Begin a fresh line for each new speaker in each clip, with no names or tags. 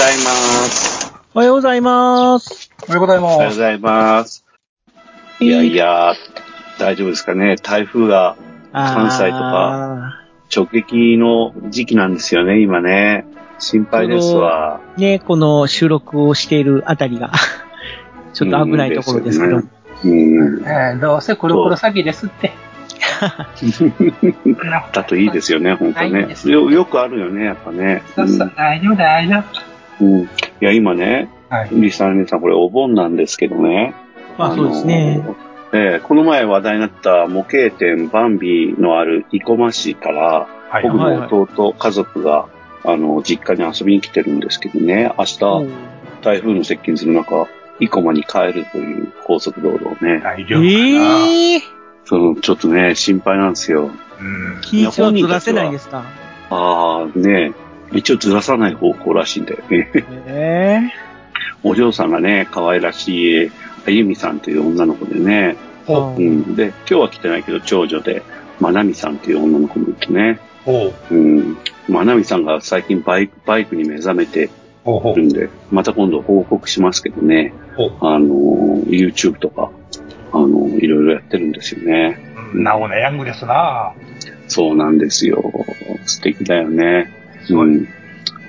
ざいます。
おはようございます。
おはようござい
おはようございます。いやいや、大丈夫ですかね。台風が関西とか直撃の時期なんですよね、今ね。心配ですわ。
ね、この収録をしているあたりが、ちょっと危ないところですけど。
うん。
えーどうせくるくる詐欺ですって。
だといいですよね、本当ねよよくあるよね、やっぱね。
そうそう、大丈夫大丈
うんうんいや、今ね、
夫。はい。
リサーネさん、これお盆なんですけどね。
まあそうですね。
えーこの前話題になった模型店バンビのある生駒市から、
はい
僕
はい
の弟、家族が、あの、実家に遊びに来てるんですけどね、明日、台風の接近する中、生駒に帰るという高速道路をね、
大丈夫かな。
ええー、
その、ちょっとね、心配なんですよ。
うん。
日にちはずらせないですか？
ああ、ね、一応ずらさない方向らしいんだよね。
え
お嬢さんがね、可愛らしい、あゆみさんという女の子でね、うん。で、今日は来てないけど、長女で、まなみさんという女の子もいてね、
ほう。
うん。まなみさんが最近バイク、バイクに目覚めてるんで、また今度報告しますけどね。あの、YouTube とか、あの、いろいろやってるんですよね。
うんなおね、ヤングですな
そうなんですよ。素敵だよね。うん。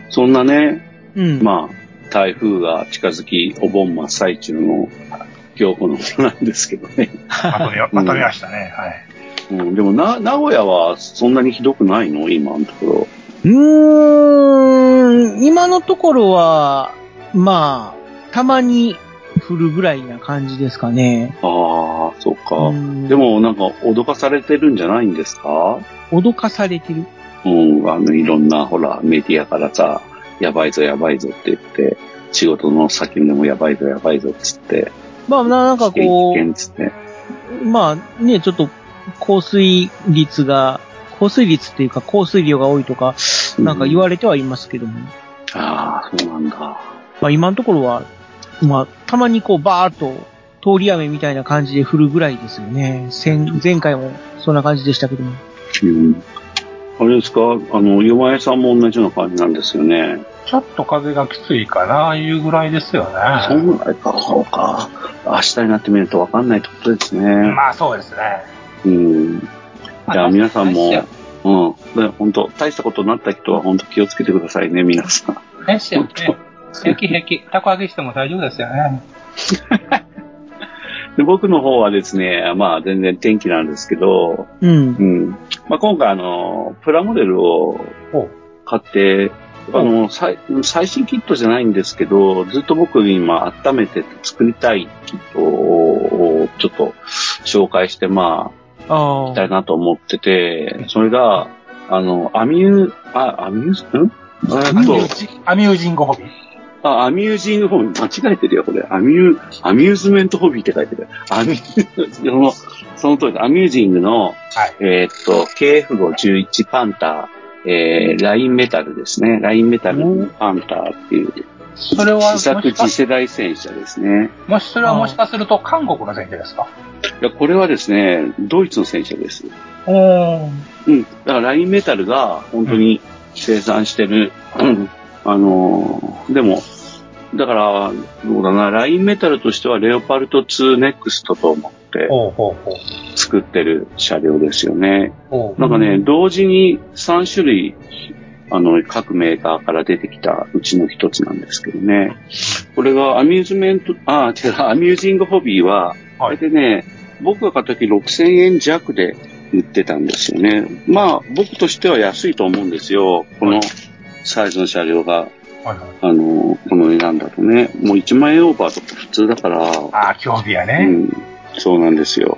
そんなね、
うん。
まあ、台風が近づき、お盆真っ最中の今日このことなんですけどね。
まとめ、まとめましたね。はい。
うん、でもな、名古屋はそんなにひどくないの？今のとこ
うーん、今のところは、まあ、たまに降るぐらいな感じですかね。
ろ。ああ、そうか。
うん
で、もなんか脅かされてるんじゃないんですか？
脅かされてる。
うん、あの、いろんな、ほら、メディアからさ、やばいぞ、やばいぞって言って、仕事の先でもやばいぞ、やばいぞっつって、
まあ、ななんか
危
こ
険っつって。
う、まあね、ちょっと降水率が、降水率っていうか降水量が多いとか、なんか言われてはいますけども。
ああ、そうなんだ。
まあ今のところは、まあ、たまにこうバーっと通り雨みたいな感じで降るぐらいですよね。前前回もそんな感じでしたけども。
うん。あれですか？あの、よまえさんも同じような感じなんですよね。
ちょっと風がきついかな、いうぐらいですよね。
そんぐらいか、そうか。明日になってみると分かんないってことですね。
まあそうですね。
うん。じゃあ皆さんも、
で
うん。で本当大したことになった人は本当気をつけてくださいね、皆さん。
ですよね。平気平気。たこ揚げしても大丈夫ですよね。
で僕の方はですね、まあ全然天気なんですけど、
うん
う。ん。まあ今回あの、プラモデルを
ほ
買って、あの、最最新キットじゃないんですけど、ずっと僕今温めて作りたいキットをちょっと紹介して、まあ、
あ
行きたいなと思ってて、それが、あの、アミュー、あ、アミューズ、ん？え
アミュージアミュージングホビー。
あ、アミュージングホビー、間違えてるよ、これ。アミュー、アミューズメントホビーって書いてる。アミュー、その、その通りです。アミュージングの、
はい。
えーっと、KF51 パンター、えー、ラインメタルですね。ラインメタルパンターっていう、
それは、も
試作次世代戦車ですね。
もし、それはもしかすると韓国の前提ですか？
いや、これはですね、ドイツの戦車です。
おー。
うん。だからラインメタルが本当に生産してる、うんあのーでも、だから、どうだな、ラインメタルとしてはレオパルト2ネクストと思って。作ってる車両ですよね。なんかね、同時に3種類、あの、各メーカーから出てきたうちの一つなんですけどね。これがアミューズメント、あ、違う、アミュージングホビーは、こ
はい
れでね、僕が買った時6000円弱で売ってたんですよね。まあ、僕としては安いと思うんですよ。このサイズの車両が、
はいはい。
あの、この値段だとね。もう1万円オーバーとか普通だから、
ああ、競技や
う
ね。
ん。そうなんですよ。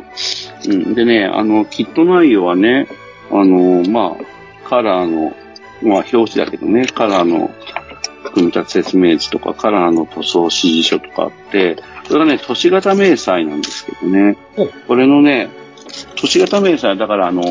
うん。でね、あの、キット内容はね、あの、まあ、カラーの、まあ、表紙だけどね、カラーの組み立て説明図とか、カラーの塗装指示書とかあって、それがね、都市型明細なんですけどね
お。
これのね、都市型明細、だからあの、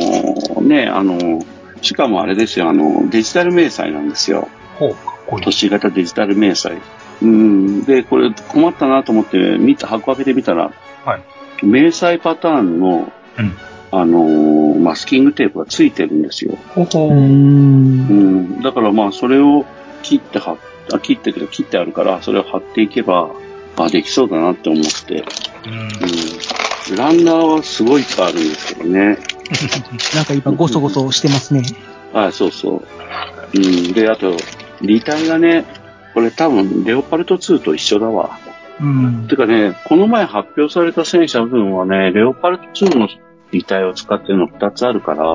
ね、あの、しかもあれですよ、あの、デジタル明細なんですよ。
ほう、かっこいい
都。市型デジタル明細。うん。で、これ困ったなと思って、見た、箱開けてみたら、
はい。
明細パターンの、
うん。
あのーマスキングテープがついてるんですよ。
ほほ
うー。
うんん。だからまあ、それを切って貼っあ、切ってる切ってあるから、それを貼っていけば、あ、できそうだなって思って。
うん。
うん。ランナーはすごいいっぱいあるんですけどね。
なんか今ゴソゴソしてますね。
あ、そうそう。うん。で、あと、履体がね、これ多分、レオパルト2と一緒だわ。
うん。
てかね、この前発表された戦車分はね、レオパルト2の履体を使ってるの2つあるから、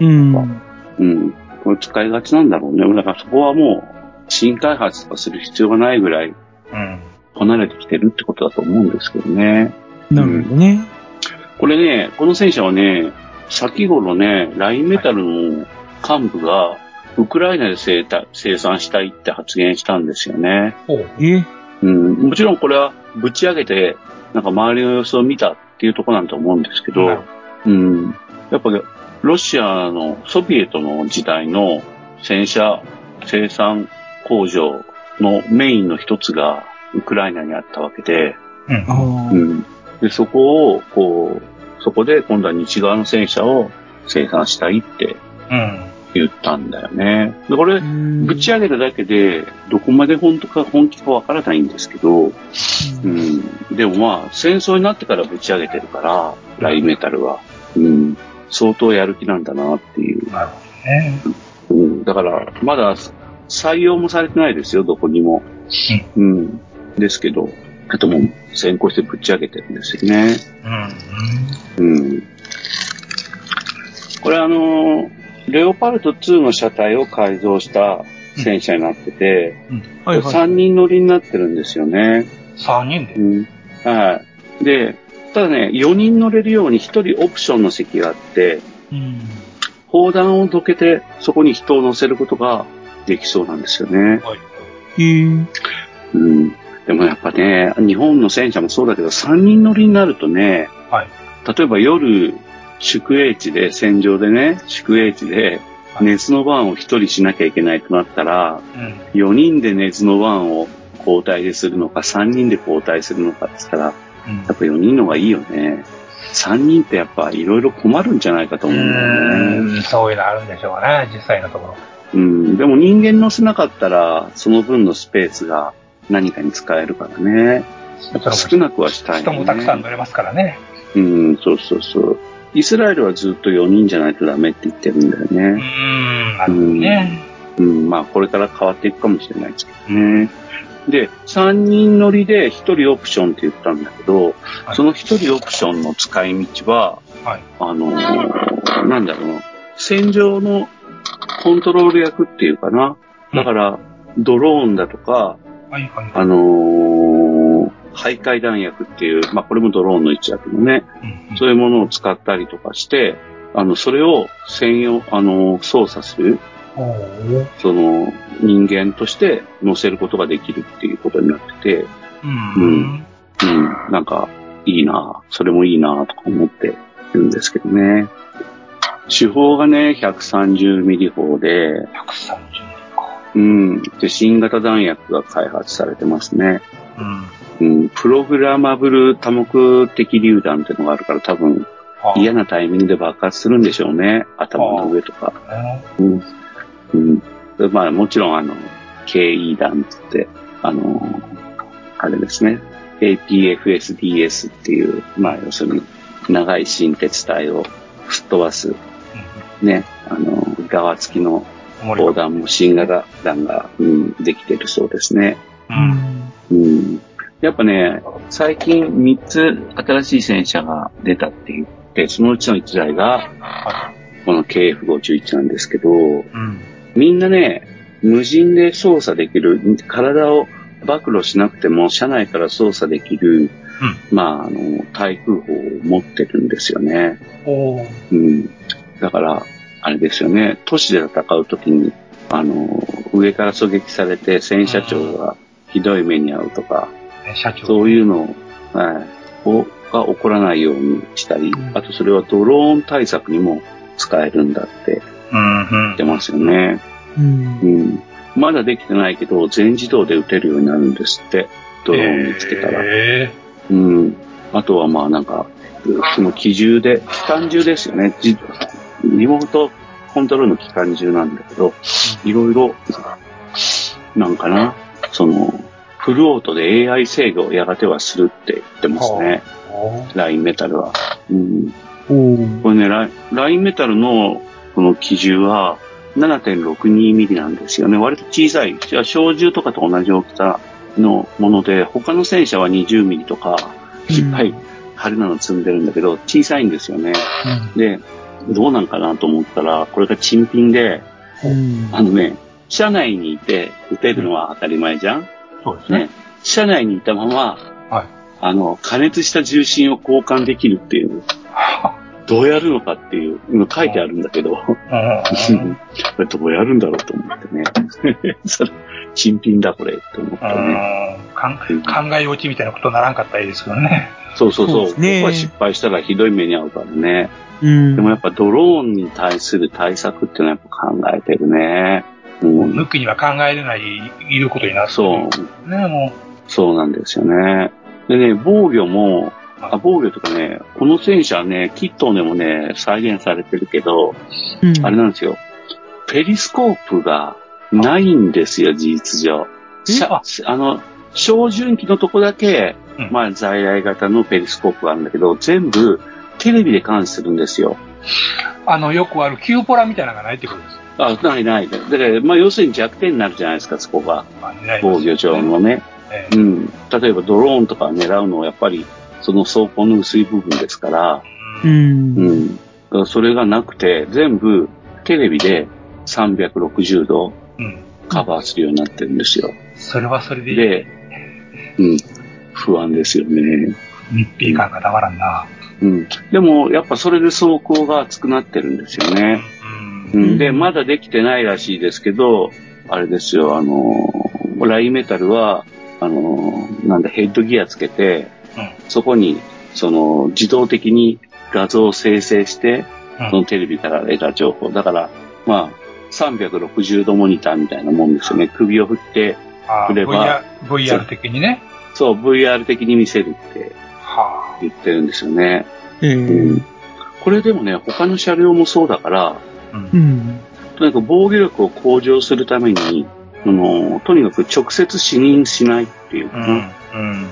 うん。
うん。これ使いがちなんだろうね。だからそこはもう、新開発とかする必要がないぐらい
うん。
離れてきてるってことだと思うんですけどね。
なるほどね。
これね、この戦車はね、先頃ね、ラインメタルの幹部が、ウクライナで生た生産したいって発言したんですよね。
え？
うん。もちろんこれはぶち上げて、なんか周りの様子を見たっていうところなんだと思うんですけど、うん。やっぱり、ロシアの、ソビエトの時代の戦車生産工場のメインの一つがウクライナにあったわけで、
うん。
うん。で、そこを、こう、そこで今度は西側の戦車を生産したいって
うん。
言ったんだよね。で、これ、
うん
ぶち上げただけで、どこまで本当か本気かわからないんですけど、
う
うんん。でもまあ、戦争になってからぶち上げてるから、ラインメタルは。うん。相当やる気なんだなっていう。
なるほどね。
うん。だから、まだ採用もされてないですよ、どこにも。うん。ですけど、あともう先行してぶち上げてるんですよね。
うん。
うん。これあの、レオパルト2の車体を改造した戦車になってて、
はいはい。
3人乗りになってるんですよね。
三人で？
う。ん。はい。で、ただね、4人乗れるように1人オプションの席があって、
うん。
砲弾をどけてそこに人を乗せることができそうなんですよね。
へえ。
うん。でもやっぱね、日本の戦車もそうだけど、3人乗りになるとね、
はい。
例えば夜、宿営地で、戦場でね、宿営地で、
はい
熱の番を1人しなきゃいけないとなったら、
うん。
4人で熱の番を交代でするのか、3人で交代するのかって言ったら、
うん
やっぱ4人の方がいいよね。3人ってやっぱいろいろ困るんじゃないかと思うんだよね。
うんそういうのあるんでしょうね、実際のところ。
うん。でも人間乗せなかったら、その分のスペースが何かに使えるからね。やっぱ少なくはしたい、ね。
人もたくさん乗れますからね。
うん、そうそうそう。イスラエルはずっと4人じゃないとダメって言ってるんだよ
う
ね。
ん、なるほどね。
うん、まあこれから変わっていくかもしれないですけどね。で、3人乗りで1人オプションって言ったんだけど、
はい
その1人オプションの使い道は、
はい。
あのーなんだろうな、戦場のコントロール役っていうかな。だから、ドローンだとか、
はい、はい。
あのー徘徊弾薬っていう、まあこれもドローンの位置だけどね。
うん
そういうものを使ったりとかして、あの、それを専用、あの、操作する、その、人間として乗せることができるっていうことになってて、
うん。
うんなんか、いいなそれもいいなとか思ってるんですけどね。手法がね、130ミリ砲で、
130か。
うん。で、新型弾薬が開発されてますね。
うん。
うん。プログラマブル多目的榴弾っていうのがあるから多分
あ
嫌なタイミングで爆発するんでしょうね。頭の上とか。
ね
うん。うん。でまあもちろんあの、KE 弾ってって、あの、あれですね。APFSDS っていう、まあ要するに長い新鉄体を吹っ飛ばす、ね、あの、側付きの
うん。
砲弾も新型弾が、うん、できてるそうですね。
う。
うんん。
うん。やっぱね、最近3つ新しい戦車が出たって言って、そのうちの1台が、この KF51 なんですけど、
うん。
みんなね、無人で操作できる、体を暴露しなくても車内から操作できる、まあ、あの、対空砲を持ってるんですよね。うん。だから、あれですよね、都市で戦うときに、あの、上から狙撃されて戦車長がひどい目に遭うとか、
ね社長。
そういうのを、はい、をが起こらないようにしたり、あとそれはドローン対策にも使えるんだって
うん、うん
言ってますよね。
うん
う。ん。まだできてないけど、全自動で撃てるようになるんですって。ドローン見つけたら。
へ
うん。あとはまあなんか、その機銃で、機関銃ですよね。じリモートコントロールの機関銃なんだけど、いろいろ、なんかな、その、フルオートで AI 制御をやがてはするって言ってますね。ラインメタルは。うん。これね、ライラインメタルのこの機銃は7.62ミリなんですよね。割と小さい。じゃあ小銃とかと同じ大きさのもので、他の戦車は20ミリとか、いっぱい派手なの積んでるんだけど、小さいんですよね。で、どうなんかなと思ったら、これが新品で、
うん。
あのね、車内にいて撃てるのは当たり前じゃん？
そうですね。
ね。車内にいたまま、
はい。
あの、加熱した重心を交換できるっていう、どうやるのかっていう、今書いてあるんだけど、
うん
これどうやるんだろうと思ってね。それ、新品だこれって思ったね。
考え落ちみたいなことならんかったらいいですけどね。
そうそうそう。
そうね
ここは失敗したらひどい目に遭うからね。
うん。
でもやっぱドローンに対する対策っていうのはやっぱ考えてるね。うん、
抜きには考えれない、いうことになってる
そう、
ね、も
そうなんですよね。でね、防御も、あ防御とかね、この戦車はね、キットでもね、再現されてるけど、
うん
あれなんですよ。ペリスコープがないんですよ、事実上。あの、小純機のとこだけ、
うん
まあ在来型のペリスコープがあるんだけど、全部テレビで監視するんですよ。
う、あの、よくあるキューポラみたいなのがないってことです。
あ、ないない。だから、まあ要するに弱点になるじゃないですか、そこが。防御上のね。
ええ
うん。例えばドローンとか狙うのはやっぱり、その装甲の薄い部分ですから、
う。
うんん。だからそれがなくて、全部テレビで360度
うん。
カバーするようになってるんですよ。
それはそれで、
で、うん。不安ですよね。
密閉感がたまらんな。
うん。でも、やっぱそれで走行が熱くなってるんですよね。
う。
うんん。で、まだできてないらしいですけど、あれですよ、あの、ラインメタルは、あの、なんだ、ヘッドギアつけて、
うん
そこに、その、自動的に画像を生成して、
うん
そのテレビから得た情報。だから、まあ、360度モニターみたいなもんですよね。首を振って、
あ
振れば
VR, VR 的にね。
そう、VR 的に見せるって
は
言ってるんですよね。
え
うん
ー。
これでもね、他の車両もそうだから、
あ。うん
うん。
とにかく防御力を向上するために、あの、とにかく直接視認しないっていうかな、
うん。うん。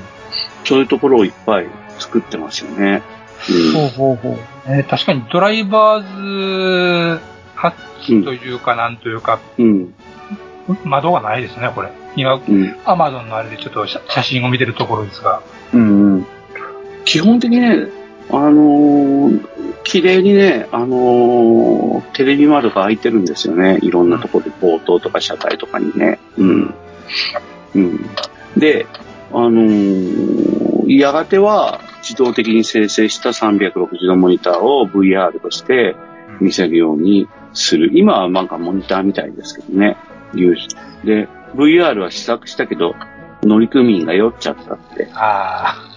そういうところをいっぱい作ってますよね。
ほうほうほう。
えー確かにドライバーズハッチというか、なんというか、
うん。
窓がないですね、これ。今、
うん。
アマゾンのあれでちょっと写写真を見てるところですが。
うん。うん。基本的にね、あのー綺麗にね、あのーテレビ窓が開いてるんですよね。いろんなところで、冒頭とか車体とかにね。うん。うん。で、あのーやがては自動的に生成した360度モニターを VR として見せるようにする。今はなんかモニターみたいですけどね。有で、VR は試作したけど、乗組員が酔っちゃったって。
あ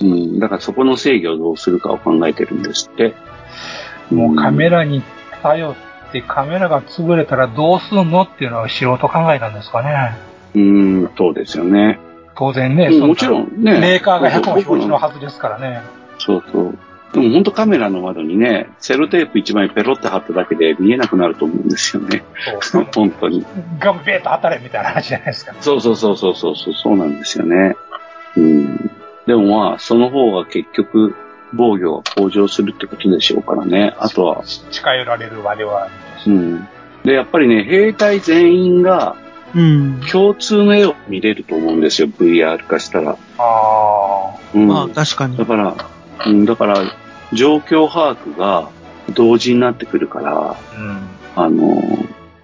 うん。だからそこの制御をどうするかを考えてるんですって。
あ、もうカメ
ラ。
ラに頼ってカメラが潰れたらどうすんのっていうのは素人考えたんですかね。
うん、そうですよね。
当然ね、
もちろんね。
メーカーが100も表示の
は
はずですからね。
そうそう。でも本当カメラの窓にね、セロテープ一枚ペロって貼っただけで見えなくなると思うんですよね。
そう。
本当に。
ガンベーと当たれみたいな話じゃないですか。
そうそうそうそうそうそう、そうなんですよね。うん。でもまあ、その方が結局、防御が向上するってことでしょうからね。あとは、
近寄られるまでは。
うん。で、やっぱりね、兵隊全員が
うん。
共通の絵を見れると思うんですよ、VR 化したら。
あ
うん。
まあ、確かに
だ。から、うん、だから、状況把握が同時になってくるから、
あ、うん。
あの、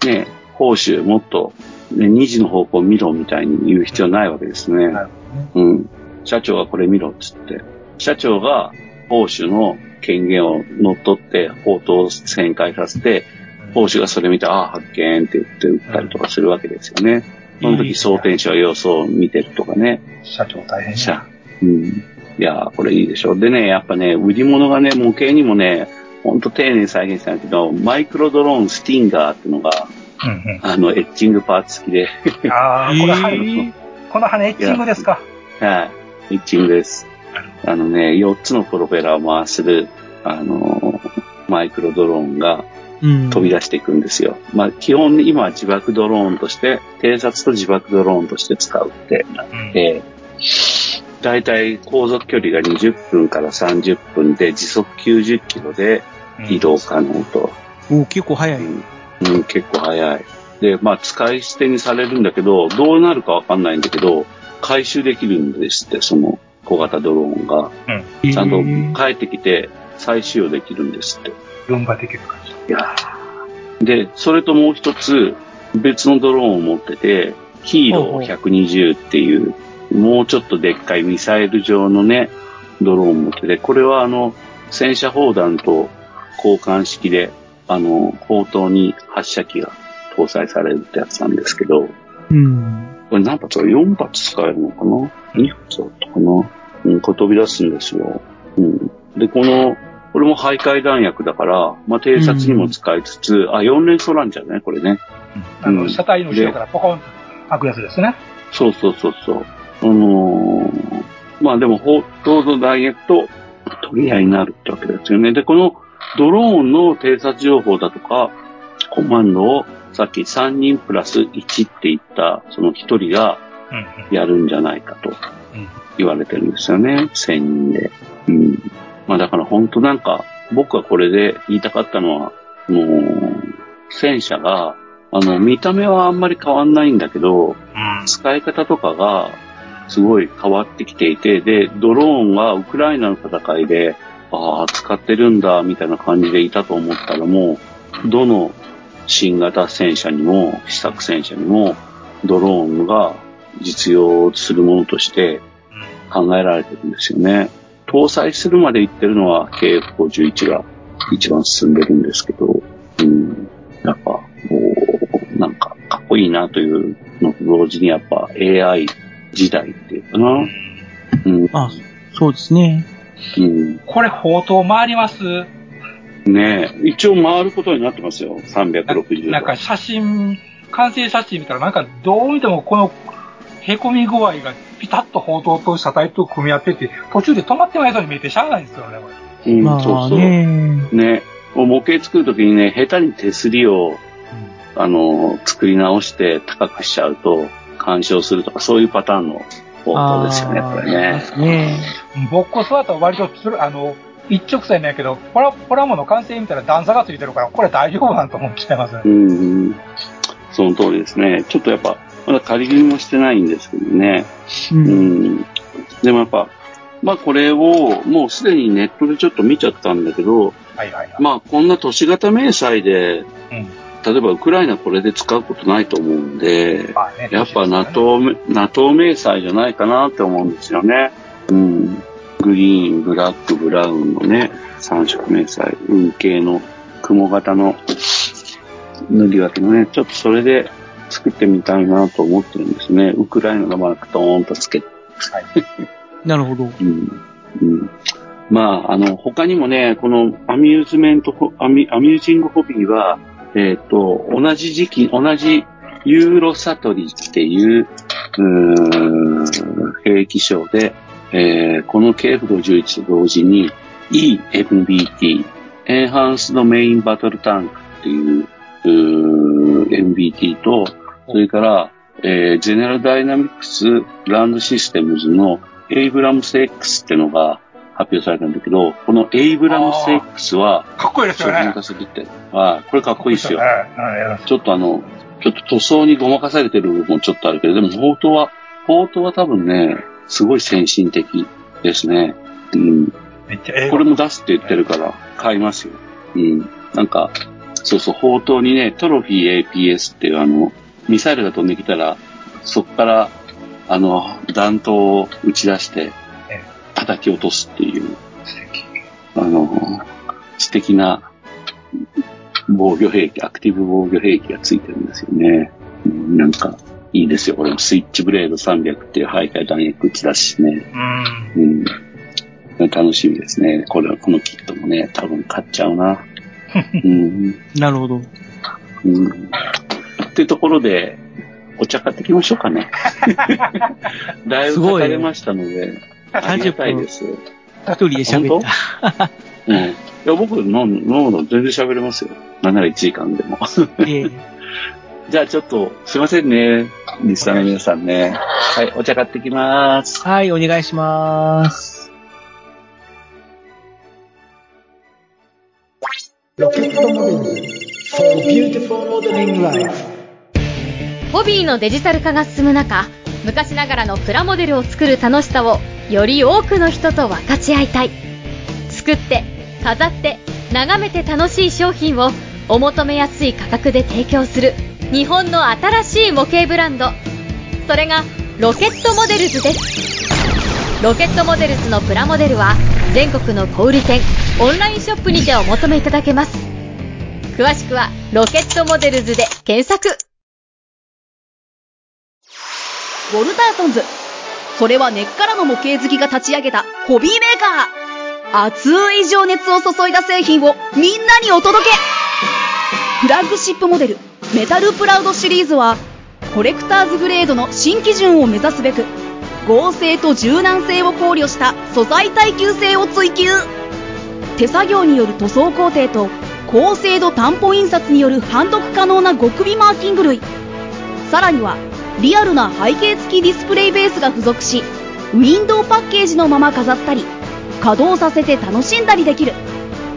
ね、報酬もっとで2時の方向見ろみたいに言う必要ないわけですね。
なる
うん。社長がこれ見ろっつって。社長が報酬の権限を乗っ取って、砲塔を旋回させて、報酬がそれ見て、ああ、発見って言って撃ったりとかするわけですよね。その時、装填者は様子を見てるとかね。
社長大変
社。うん。いやー、これいいでしょ。でね、やっぱね、売り物がね、模型にもね、ほんと丁寧に再現したんだけど、マイクロドローンスティンガーっていうのが、
うん
あの、エッチングパーツ付きで、
うん。ああ、これ
えー
羽、この羽エッチングですか。
はい。エッチングです。あのね、4つのプロペラを回する、あのーマイクロドローンが
うん。
飛び出していくんですよ。まあ、基本今は自爆ドローンとして、偵察と自爆ドローンとして使うってなっ
うん
て、だいたい航続距離が20分から30分で時速90キロで移動可能と。
お結構早い。
うん、うん結構早い。で、まあ、使い捨てにされるんだけど、どうなるかわかんないんだけど、回収できるんですって、その小型ドローンが。ちゃんと帰ってきて再使用できるんですって。
ルンバできる感じ。
いやーで、それともう一つ、別のドローンを持ってて、ヒーロー120っていう、もうちょっとでっかいミサイル状のね、ドローンを持ってて、これはあの、戦車砲弾と交換式で、あの、砲塔に発射機が搭載されるってやつなんですけど、
うん。
これ何発か ?4 発使えるのかな ?2 発だったかな？うん、これ飛び出すんですよ。うん。で、この、これも徘徊弾薬だから、まあ、偵察にも使いつつ、あ、4連装ランチャーね、これね。
あの、
うん
車体の後ろからポコンと開くやつですね。
そうそうそうそう。あのーまあでも、砲塔の弾薬と取り合いになるってわけですよね。で、このドローンの偵察情報だとか、コマンドをさっき3人プラス1って言った、その1人が。やるんじゃないかと
うん
言われてるんですよね。1000人で。うん。まあだから本当なんか、僕はこれで言いたかったのは、もう、戦車が、あの、見た目はあんまり変わんないんだけど、
うん。
使い方とかがすごい変わってきていて、で、ドローンがウクライナの戦いで、ああ、使ってるんだ、みたいな感じでいたと思ったらもう、どの新型戦車にも、試作戦車にも、ドローンが実用するものとして考えられてるんですよね。搭載するまで行ってるのは KF51 が一番進んでるんですけど、うん、やっぱ、こう、なんか、かっこいいなというのと同時にやっぱ AI 時代っていうかな。うん、
あ、そうですね。
うん。
これ、砲塔回ります
ねえ、一応回ることになってますよ。360度。
なんか写真、完成写真見たらなんかどう見てもこの凹み具合がピタッと砲塔と車体と組み合ってて、途中で止まってないそうに見えてしゃあないんですよね、これ。
うん、
まあ
そうそう。
ね。
ね。もう模型作るときにね、下手に手すりを、あの、作り直して高くしちゃうと、干渉するとか、そういうパターンの方法ですよね、これね。
ね
ボッコスだと割とつる、あの、一直線なんやけど、ポラ、ポラモの完成見たら段差がついてるから、これ大丈夫なんと思っちゃいますね。
うん、うん。その通りですね。ちょっとやっぱ、まだ仮組みもしてないんですけどね。
う。
うんん。でもやっぱ、まあこれを、もうすでにネットでちょっと見ちゃったんだけど、
はいはいはい。
まあこんな都市型迷彩で、
うん。
例えばウクライナこれで使うことないと思うんで、
まあね。
やっぱ NATO、NATO 迷彩じゃないかなって思うんですよね。うん。グリーン、ブラック、ブラウンのね、三色迷彩、運系の雲型の塗り分けのね、ちょっとそれで作ってみたいなと思ってるんですね。ウクライナのマークドーンとつけて。
なるほど。
うん。うん。まあ、あの、他にもね、このアミューズメントホ、アミアミュージングホビーは、えっ、と、同じ時期、同じユーロサトリっていう、うーん、兵器賞で、えーこの KF51 と同時に EMBT、エンハンスドメインバトルタンクっていう、うー MBT と、それから、えー、ジェネラルダイナミクスランドシステムズのエイブラムス X ってのが発表されたんだけど、このエイブラムス X は
かっこいいですよね。
化これかっこいいですよ。
はい
ちょっとあの、ちょっと塗装にごまかされてる部分もちょっとあるけど、でも砲塔は、砲塔は多分ね、すごい先進的ですね。うん。
めっちゃ映画
これも出すって言ってるから、買いますよ。うん。なんか、そうそう、砲塔にね、トロフィー APS っていうあの、ミサイルが飛んできたら、そこから、あの、弾頭を打ち出して
え、
叩き落とすっていう、
素敵。
あの、素敵な防御兵器、アクティブ防御兵器がついてるんですよね。うんなんか、いいですよ。これもスイッチブレード300っていう徘徊弾薬打ち出すしね。
うん。
うん。楽しみですね。これは、このキットもね、多分買っちゃうな。うん。
なるほど。
うん。っていうところで、お茶買ってきましょうかね。だいぶかかりましたので、ありがたいです。
一人で喋った。
うん。いや、僕、飲む飲むの全然喋れますよ。なんなら1時間でも。
ええ
じゃあちょっと、すいませんね。リスナーの皆さんね。はい、お茶買ってきます。
はい、お願いします。
ロケットモデル for beautiful modeling life
ホビーのデジタル化が進む中、昔ながらのプラモデルを作る楽しさをより多くの人と分かち合いたい。作って、飾って、眺めて楽しい商品をお求めやすい価格で提供する日本の新しい模型ブランド。それがロケットモデルズです。ロケットモデルズのプラモデルは全国の小売店、オンラインショップにてお求めいただけます。詳しくはロケットモデルズで検索。
ウォルターソンズ。それは根っからの模型好きが立ち上げたホビーメーカー。熱い情熱を注いだ製品をみんなにお届けフラッグシップモデルメタルプラウドシリーズはコレクターズグレードの新基準を目指すべく合成と柔軟性を考慮した素材耐久性を追求。手作業による塗装工程と高精度担保印刷による判読可能な極微マーキング類。さらにはリアルな背景付きディスプレイベースが付属しウィンドウパッケージのまま飾ったり稼働させて楽しんだりできる。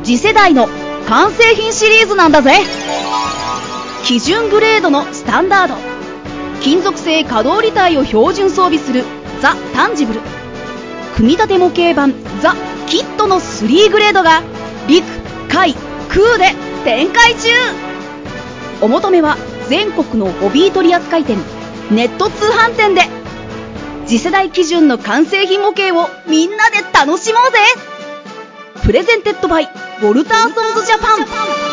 次世代の完成品シリーズなんだぜ。基準グレードのスタンダード。金属製可動履帯を標準装備するザ・タンジブル。組み立て模型版ザ・キットの3グレードが陸海空で展開中。お求めは全国のホビー取扱店ネット通販店で。次世代基準の完成品模型をみんなで楽しもうぜ。プレゼンテッドバイウォルターソンズジャパン。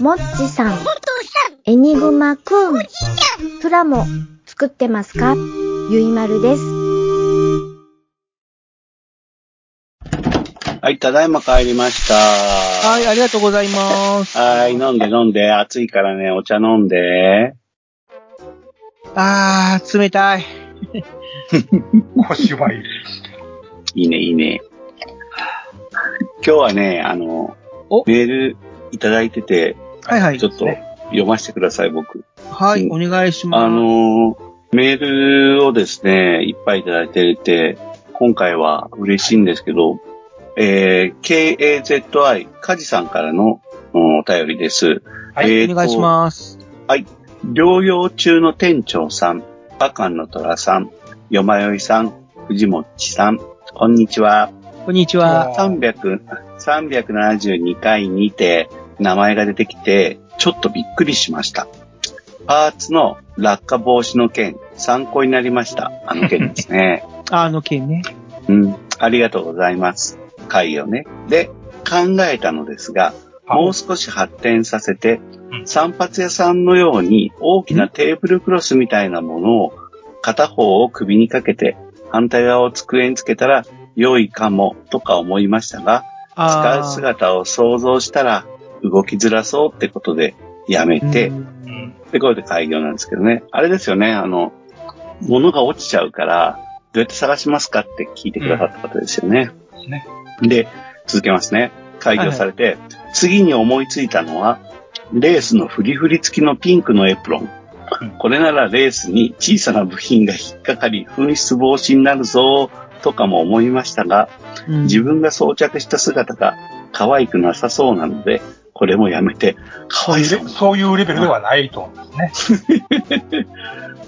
もっちさん、エニグマくん、プラモ作ってますか？ゆいまるです。
はい、ただいま帰りました。
はい、ありがとうございます。
はい、飲んで飲んで、暑いからね、お茶飲んで。
あー、冷たい。
小芝居。
いいね、いいね。今日はね、あの
お、
メールいただいてて、
はいはい
ちょっと読ませてください、僕。
はい、
うん
お願いします。
あのー、メールをですね、いっぱいいただいていて、今回は嬉しいんですけど、えー、KAZI、カジさんからのうんお便りです。
はい、
えーと
お願いします。
療養中の店長さん、バカンの虎さん、よまよいさん、藤もっちさん、こんにちは。
こんにちは。
300、372回にて名前が出てきて、ちょっとびっくりしました。パーツの落下防止の件、参考になりました。あの件ですね。
あの件ね。
うん、ありがとうございます。回をね。で、考えたのですが、もう少し発展させて
うん、
散髪屋さんのように大きなテーブルクロスみたいなものを片方を首にかけて反対側を机につけたら良いかもとか思いましたが、使う姿を想像したら動きづらそうってことでやめて、
うん
うん。
で、これで開業なんですけどね。あれですよね、あの、物が落ちちゃうから、どうやって探しますかって聞いてくださった方ですよね。
ね。
で、続けますね。開業されて、次に思いついたのは、レースのフリフリ付きのピンクのエプロン。これならレースに小さな部品が引っかかり、紛失防止になるぞ、とかも思いましたが、
うん
自分が装着した姿が可愛くなさそうなので、これもやめて、可愛さ
そういうレベルではないと思うんですね。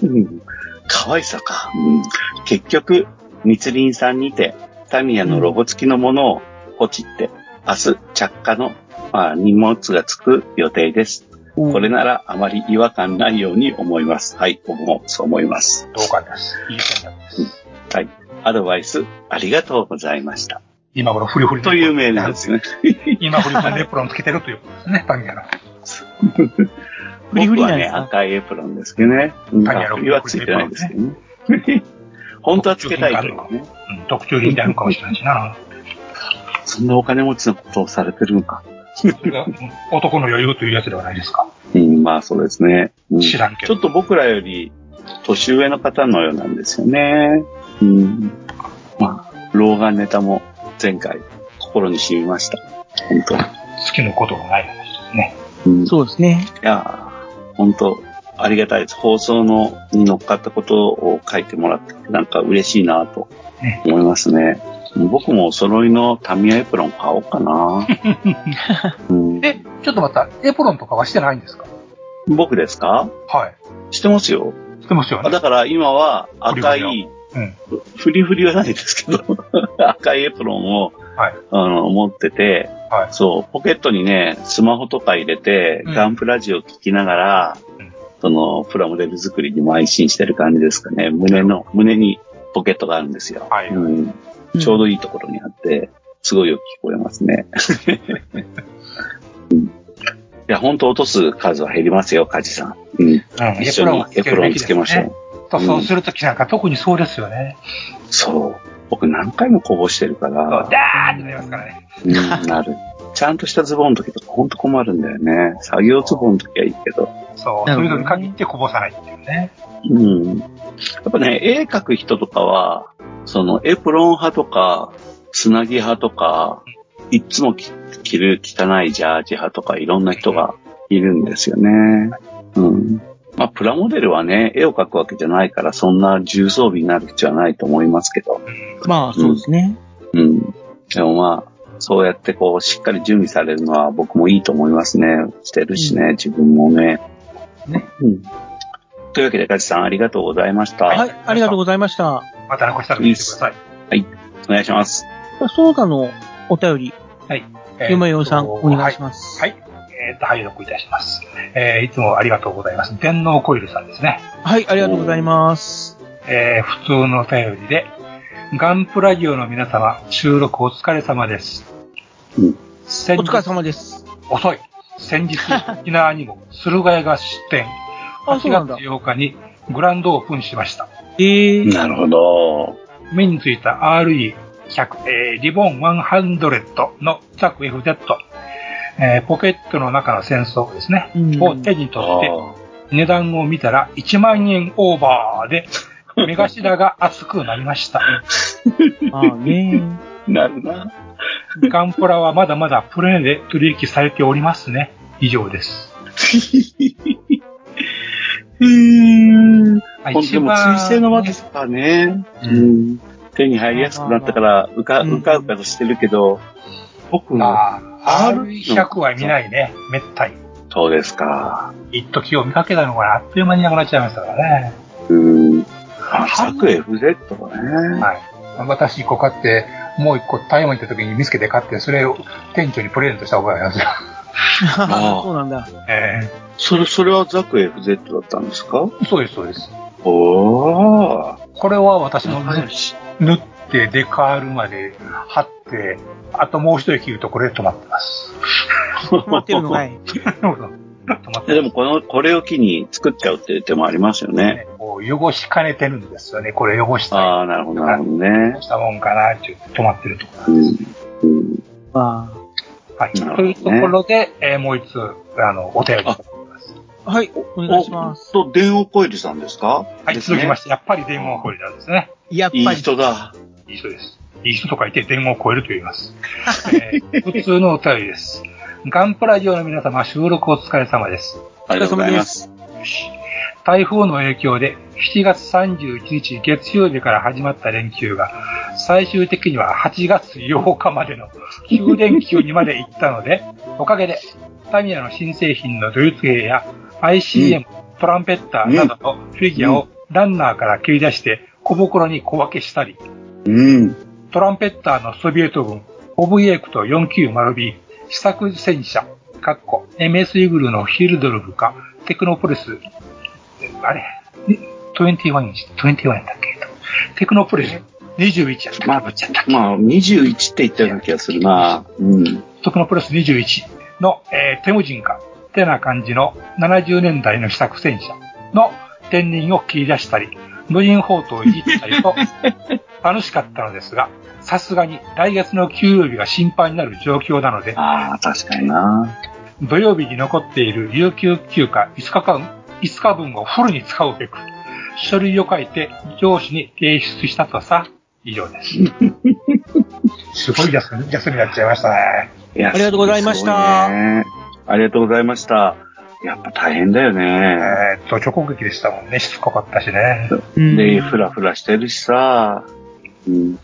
うん可愛さか。うん結局、密林さんにて、タミヤのロゴ付きのものをポチって、明日着火の、まあ、荷物がつく予定です。これならあまり違和感ないように思います。はい、僕もそう思います。
同感です。いい戦略です。
はい。アドバイスありがとうございました。
今頃フリフリ
というメールですね。
今フリフリのエプロンつけてるということですね、タミヤの。
フリフリ
僕はね、
なんですか
赤いエプロンですけどね。うん
タミヤの
冬はついてないですけどね。本当はつけたいけどね。
うん、特徴品であるかもしれないしな。
そんなお金持ちのことをされてるのか。
男の余裕というやつではないですか。
うん、まあそうですね。うん
知らんけど。
ちょっと僕らより年上の方のようなんですよね。うん。まあ、老眼ネタも前回心に染みました。本当
好きなことがない話ですね。
うん、
そうですね。
いやー、本当ありがたいです。放送のに乗っかったことを書いてもらって、なんか嬉しいなと思いますね。僕もお揃いのタミヤエプロン買おうかな。うん、
え、ちょっとまた、エプロンとかはしてないんですか？
僕ですか？
はい。
してますよ。
してますよね。
あだから今は赤い、
うん。
フリフリはないですけど、赤いエプロンを、
はい。
あの、持ってて、
はい。
そう、ポケットにね、スマホとか入れて、
うん
ガンプラジオ聞きながら、
うん
その、プラモデル作りに邁進してる感じですかね。胸の、胸にポケットがあるんですよ。
はい
うん、ちょうどいいところにあって、すごいよく聞こえますね。うんいや、本当落とす数は減りますよ、カジさん。うん。
うん。
一緒にエプロンつけましょう。
とそうするときなんか特にそうですよね。
そう。僕何回もこぼしてるか
そう
ら、
ダーってなりますからね。
うん、なる。ちゃんとしたズボンの時とかほんと困るんだよね。作業ズボンの時はいいけど。
そう。そういうのに限ってこぼさないっていうね。
うん。やっぱね、絵描く人とかは、そのエプロン派とか、つなぎ派とか、いっつも着着る汚いジャージ派とかいろんな人がいるんですよね。うん。まあ、プラモデルはね、絵を描くわけじゃないから、そんな重装備になる必要はないと思いますけど。
まあ、そうですね。
うん。でもまあ、そうやってこう、しっかり準備されるのは僕もいいと思いますね。してるしね、自分もね。
ね。
うん。というわけで、ガチさんありがとうございました。
はい、ありがとうございました。
また残したら見てください。
お願いします。
その他のお便り、
はい。
よまよさん、お願いし
ま
ます。
はい。えっと、拝読いたします。えーいつもありがとうございます。電脳コイルさんですね。
はい、ありがとうございます。
えー普通のお便りで、ガンプラジオの皆様、収録お疲れ様です。
うん
先日
お疲れ様です。
遅い。先日、沖縄にも、駿河屋が出店。
あ、そう
8月
なんだ。
8日にグランドオープンしました。
えー、
なるほど。
目についた RE100、えーリボン100のザク FZ、えーポケットの中の戦争ですね、
うん
を手に取って、
あ
値段を見たら1万円オーバーで、目頭が熱くなりました。
ああね
ーなるな。
ガンプラはまだまだプレネで取引されておりますね。以上です。
うーん。
あ
ほんとでも、水星の輪ですからね。うん。手に入りやすくなったから、うか、
うん
うかうかとしてるけど、僕も、
ああ、RE100 は見ないね。めったに。
そうですか。
一時を見かけたのがあっという間になくなっちゃいましたからね。
うん。あ、ザク FZ だね。
はい。私一個買って、もう一個台湾行った時に見つけて買って、それを店長にプレゼントした覚えがありますよ。
あ
そうなんだ。
え
それ、それはザク FZ だったんですか？
えそうです、そうです。
おー。
これは私の
はい
縫ってデカールまで貼って、あともう一息言うとこれで止まってます。
止まってるのかい。
止まって
でもこの、これを機に作っちゃうっていう手もありますよね。
ね、こう汚しかねてるんですよね。これ汚したい。
ああ、なるほど、なるほどね
汚。したもんかなって言って止まってるところ
うん
なんです。。
うん。
ま
はい。
なるほどね
というところで、えーもう一つ、あの、お便り
はい、お願いします。
と、電王コイルさんですか？
はい、続きまして、やっぱり電話コリラですね。
やっぱり。
いい人だ。
いい人です。いい人と書いて電話を超えると言います。えー普通のお便りです。ガンプラジオの皆様、収録お疲れ様です。
ありがとうございます。
台風の影響で7月31日月曜日から始まった連休が最終的には8月8日までの9連休にまで行ったので、おかげでタミヤの新製品のドイツ兵や ICM、トランペッターなどのフィギュアをランナーから切り出して小袋に小分けしたり、
うん。
トランペッターのソビエト軍、オブイエクト 490B、試作戦車、かっこ、MS イグルのヒルドルフか、テクノポリス、あれ、21インチ、21やったっけ？テクノポリス21やった。
まあ、まあ、21って言ったような気がするな。うん。
テクノポリス21の、えーテムジンか、ってな感じの70年代の試作戦車の天輪を切り出したり、無人砲塔をいじったりと、楽しかったのですが、さすがに来月の給料日が心配になる状況なので、
ああ、確かにな。
土曜日に残っている有給休暇5日間、5日分をフルに使うべく、書類を書いて上司に提出したとさ、以上です。すごい休み休みになっちゃいましたね。
ありがとうございました
ありがとうございました。やっぱ大変だよね。
えーっと、直撃でしたもんね。しつこかったしね。
で、ふらふらしてるしさ。うん、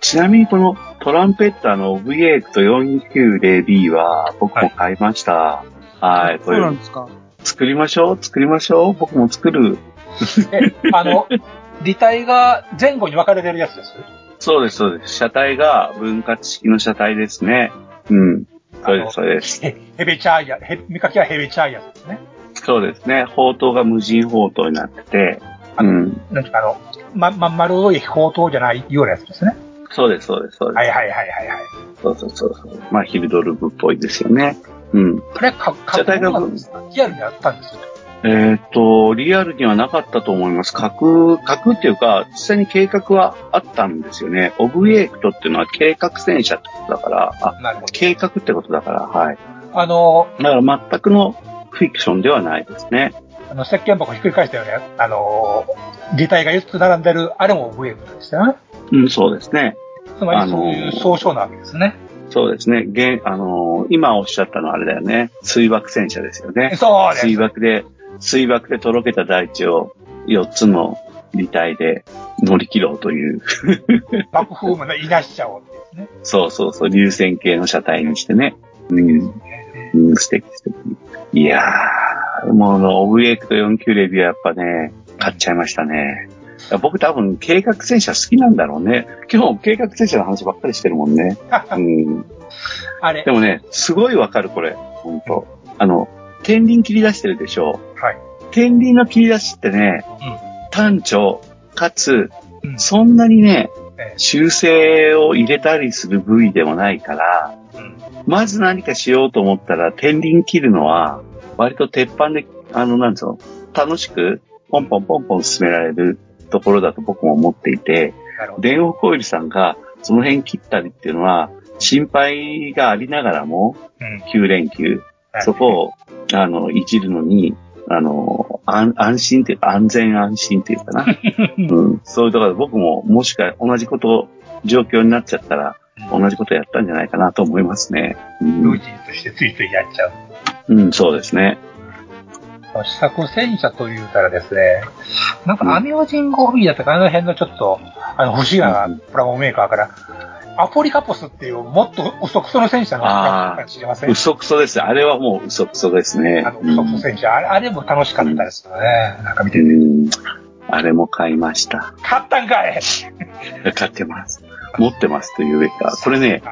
ちなみにこのトランペッターの VA と 490B は僕も買いました。はい。こ
そうなん
れ
ですか。
作りましょう作りましょう僕も作る。
え、あの、履帯が前後に分かれてるやつです？
そうです、そうです。車体が分割式の車体ですね。うん。そうです、そうです。
へ、ヘベチャーや、へ、見かけはヘベチャーやつですね。
そうですね。砲塔が無人砲塔になってて、うん。
なんかあの、ま、まん丸い砲塔じゃないようなやつですね。
そうです、そうです、そうです。
はいはいはいはいはい。
そうそうそうそう。まあ、ヒルドルブっぽいですよね。うん。
これ、か、か、
車体が
なんですかリアルにあったんですよ。
えーっと、リアルにはなかったと思います。架空、架空っていうか、実際に計画はあったんですよね。オブエイクトっていうのは計画戦車ってことだから、あ、
なるほど。
計画ってことだから、はい。
あの、
だから全くのフィクションではないですね。
あの、石鹸箱ひっくり返したよね。あの、履帯が4つ並んでる、あれもウェーブですよね。
うん、そうですね。
つまりそういう総称なわけですね。
そうですね。現、あのー今おっしゃったのはあれだよね。水爆戦車ですよね。
そうです。
水爆で、水爆でとろけた大地を4つの履帯で乗り切ろうという。
爆風もね、いなしちゃおうですね。
そうそうそう、流線形の車体にしてね。うん。うん、素敵素敵。いやー、もの、オブエイクと49レビューはやっぱね、買っちゃいましたね。僕多分計画戦車好きなんだろうね。今日計画戦車の話ばっかりしてるもんね。うん。
あれ
で。もね、すごいわかるこれ。本当あの、天輪切り出してるでしょ。
はい。
天輪の切り出しってね、単調、かつ、
うん
そんなにね、
え
修正を入れたりする部位でもないから、まず何かしようと思ったら、天輪切るのは、割と鉄板で、あの、なんつうの、楽しく、ポンポンポンポン進められるところだと僕も思っていて。電王コイルさんがその辺切ったりっていうのは、心配がありながらも、
うん。
9連休、
はい
そこを、あの、いじるのに、あの、安安心っていうか、安全安心っていうかな。うん、そういうところで僕も、もしか同じこと、状況になっちゃったら、同じことやったんじゃないかなと思いますね。うん、
ルーチンとしてついついやっちゃう。
うん、そうですね。
試作戦車と言うたらですね、なんかアミオジンゴビーだったか、あの辺のちょっと、あの、不思議なプラモメーカーから、アポリカポスっていうもっと嘘くその戦車のプラモかもしれません。
嘘くそです。あれはもう嘘くそですね。
あの、嘘くそ戦車、あれあれも楽しかったですよね。なんか見てて。
うん、あれも買いました。
買ったんかい
買ってます。持ってますというべきか。これね、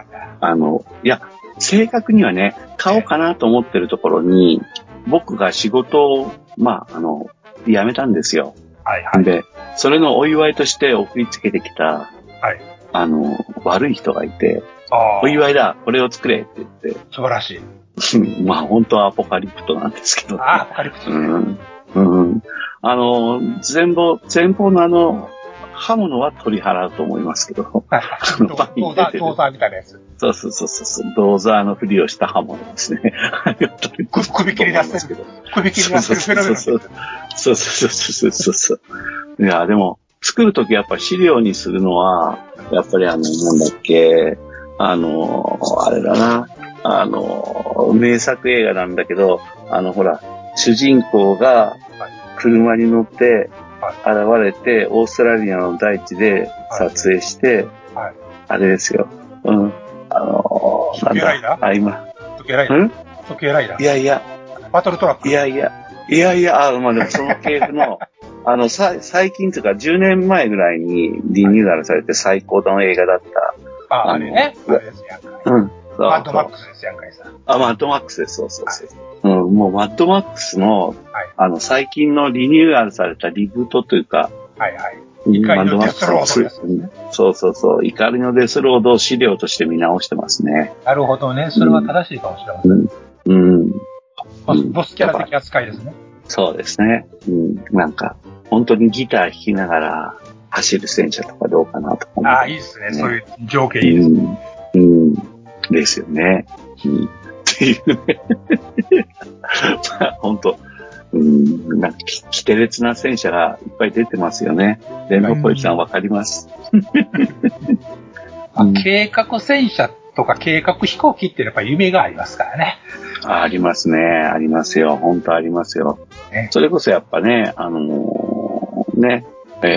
あの、いや、正確にはね、買おうかなと思ってるところに、僕が仕事を、まあ、あの、辞めたんですよ。
はいはい。
で、それのお祝いとして送りつけてきた、
はい。
あの、悪い人がいて、
あ
お祝いだ、これを作れって言って、
素晴らしい。
う んまあ本当はアポカリプトなんですけど。
あ、アポカリプト
う
ね。
ん。うん。あの、前方、前方のあの、刃物は取り払うと思いますけど、
ドーザー、ドーザーみたいなやつ。
そうそうそうそう、ドーザーのふりをした刃物ですね。
首切り出してる。首切り出してるフェノメノン。
そうそうそうそうそうそう。いや、でも、作るときやっぱ資料にするのは、やっぱりあの、なんだっけ、あの、あれだな、あの、名作映画なんだけど、あの、ほら、主人公が車に乗って現れて、オーストラリアの大地で撮影して、
はい。
あれですよ。うん。あの、なん
時計ライダー？
だ、あ、今。
時計ライダー？
ん？
時計ライダー？
いやいや、
バトルトラック？
いやいや、いやいや、あ、まあでもその系譜の、あの、さ、最近というか10年前ぐらいにリニューアルされて最高の映画だった。
あ、あれね。あれですやんか。
うん。
マッドマックスですやんかいさ。
あ、マッドマックスです。そうそうそう。うん、もうマッドマックスの、
はい
あの、最近のリニューアルされたリブートというか、
はいはい。
マッドマックス
デスロードですね
うんそうそうそう。怒りのデスロードを資料として見直してますね。
なるほどね。それは正しいかもしれません。
うん。うん。
ボスボスキャラ的扱いですね。
そうですね。うん。なんか、本当にギター弾きながら走る戦車とかどうかなとか思う
ああ、いいですね。そういう情景いいですね。
うん。うん。ですよね。うん。っていうね。まあ本当うん。なんか、き、きてれつな戦車がいっぱい出てますよね。電動ポイさんわかります？
ま あ計画戦車とか計画飛行機ってやっぱり夢がありますからね。
あありますね。ありますよ。本当ありますよ。
ね
それこそやっぱね、あのーね、え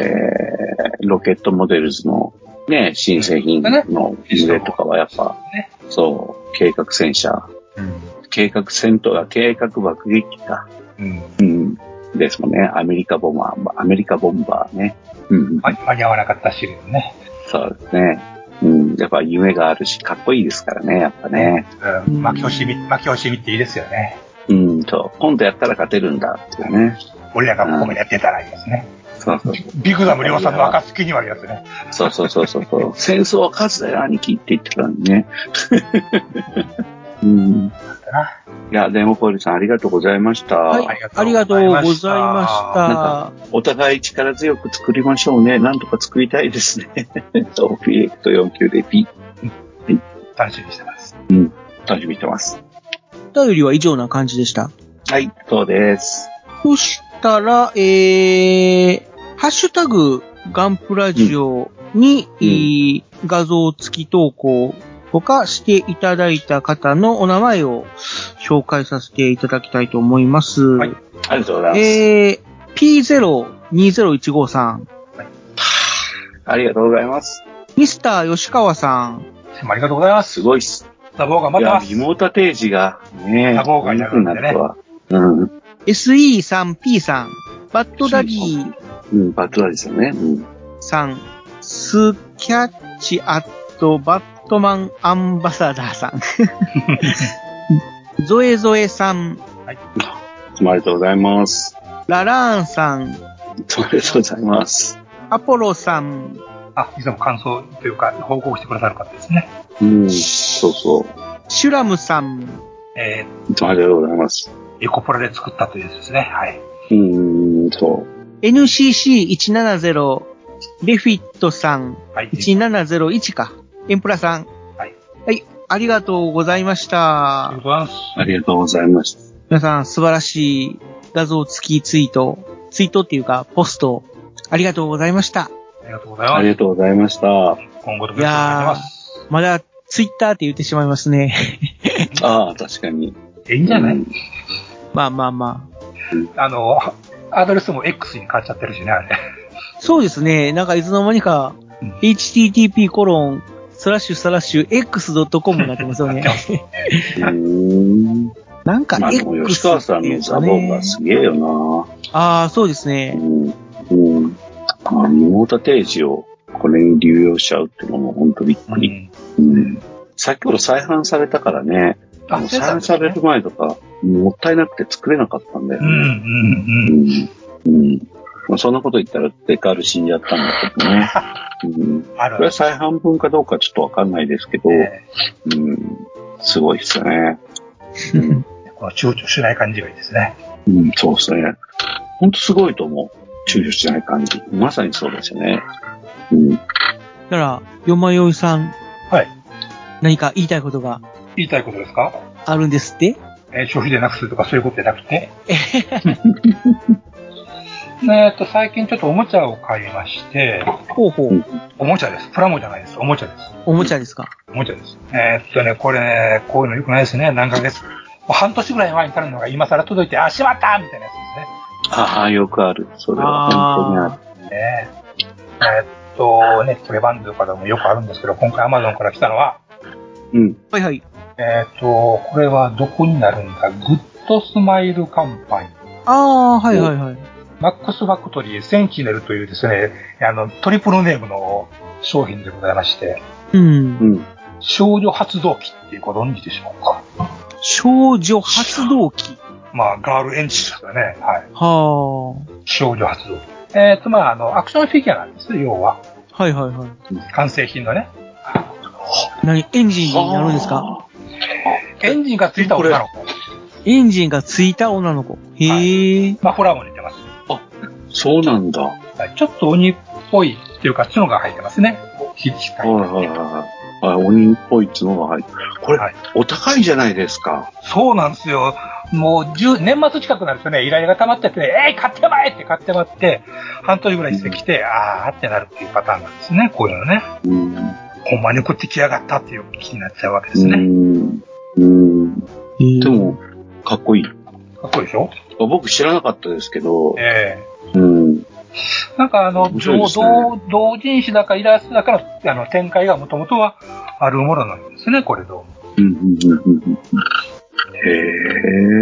ー、ロケットモデルズのね、新製品のいずれとかはやっぱ、
ね。
そう、計画戦車、
うん。
計画戦闘が計画爆撃機か。
うん。
うん。ですもんね。アメリカボンバー、アメリカボンバーね。うん。
ま間に合わなかったシリーズね。
そうですね。うん。やっぱ夢があるし、かっこいいですからね、やっぱね。
うん。巻き惜しみ、巻き惜しみっていいですよね。
うん、そう。今度やったら勝てるんだっていうね。
俺らがここまでやってたらいいですね。
そうそう。
ビグザム量産の暁にはあるやつね。
そうそうそうそうそう。戦争は数だよ、兄貴って言ってたのにね。うん。
だない
や、デモポイルさんありがとうございました。
はい、ありがとうございました。
お互い力強く作りましょうね。なんとか作りたいですね。そう、ピエクト49でピ。
楽しみにしてます。
うん。楽しみにしてます。
お便りは以上な感じでした。
はい、そうです。
そしたら、えー、ハッシュタグ、ガンプラジオに、えー画像付き投稿とかしていただいた方のお名前を紹介させていただきたいと思います。
はい。ありがとうございます。
えー、P02015 さん、
ありがとうございます。
ミスター吉川さん、
ありがとうございます。
すごいっす。
ザボーが
いや、
待ってます。
リモート定時がね、
多忙がになるんでね
なるとは。うん。
SE3P さん、バッドダディ
うん、バットダディですよね。うん。
さん、スキャッチアットバットマンアンバサダーさん、ゾエゾエさん、
いつもありがとうございます。
ララーンさん、
いつもありがとうございます。
アポロさん、
あ、いつも感想というか、報告してくださる方ですね。
うん、そうそう。
シュラムさん、
え
いつもありがとうございます。
ー、エコポラで作ったというやつですね。はい。
うーん、そう。
NCC170、レフィットさん、
はい。
1701か、エンプラさん。
はい。
はい、ありがとうございました
ありがとう。ございます。
ありがとうございました。
皆さん素晴らしい画像付きツイート、ツイートっていうか、ポスト、ありがとうございました。
ありがとうございます。
ありがとうございました。
今後ともよろしくお願いします。
まだツイッターって言ってしまいますね。
ああ、確かに。
え、いいんじゃない、
うん
まあまあまあ。
あの、アドレスも X に変わっちゃってるしね、あれ。
そうですね。なんかいつの間にか、http コロン、スラッシュスラッシュ x.com になってますよね。
うーん。
なんか
まあ、で
X
も吉川さんのザボーがすげえよ
ああ、そうです
な
ね。
うん。うん。まあ、リモート定時をこれに流用しちゃうっていうのも本当びっくり。うん。先ほど再販されたからね、あの再販される前とか、もったいなくて作れなかったんだよ
うん、う
ね。
ん、
うん。うん。まあ、そんなこと言ったらデカール死んじゃったんだけどね。うん。
うん。ある
これは再販分かどうかちょっとわかんないですけど、
え
うん。すごいっすよね。
ー この躊躇しない感じがいいですね。
うん、そうですね。ほんとすごいと思う。躊躇しない感じ。まさにそうですよね。うん。
だから、よまよいさん、
はい。
何か言いたいことが
言いたいことですか？
あるんですって？
えー消費でなくするとかそういうことじゃなくて？えっと、最近ちょっとおもちゃを買いまして、
ほうほう。
おもちゃです。プラモじゃないです。おもちゃです。
おもちゃですか？
おもちゃです。えーっとね、これね、こういうの良くないですね。何ヶ月？もう半年ぐらい前に買うのが今更届いて、あ、しまったみたいなやつですね。
ああ、よくある。それは本当にある。
ねえーっと、ね、プレバンとかでもよくあるんですけど、今回 Amazon から来たのは、
うん。
はいはい。
えーっと、これはどこになるんだ？グッドスマイルカンパニー。
ああ、はいはいはい。
マックスファクトリーセンチネルというですね、あの、トリプルネームの商品でございまして、
うん。
うん。
少女発動機っていうご存知でしょうか？
少女発動機。
まあ、ガールエンジンですよね。はい。
は
少女発動機。えっ、と、まあ、あの、アクションフィギュアなんです、要は。
あ。はいはいはい。
完成品のね。
何エンジンになるんですか？
エンジンがついた女の子。
エンジンがついた女の子。へえ。
マフラーも似てます。
そうなんだ。
ちょっと鬼っぽいっていうか、角が入ってますね。ひひ
いはいはいはい。はい、鬼っぽい角が入ってこれ、
はい
お高いじゃないですか。
そうなんですよ。もう、10年末近くなるとね、依頼が溜まってて、えい、買ってまえって買ってまって、半年ぐらいしてきて、あーってなるっていうパターンなんですね、こういうのね。
うん。
ほんまに送ってきやがったっていう気になっちゃうわけです
う
ね。
ん。うん。
で
で、も、かっこいい。
かっこいいでしょ？
あ僕知らなかったですけど、
え
うん。
えなんかあの、
ね
同同人誌だかイラストだかのあの展開がもともとはあるものなんですね、これどうも。
うん、うん、うん、うん。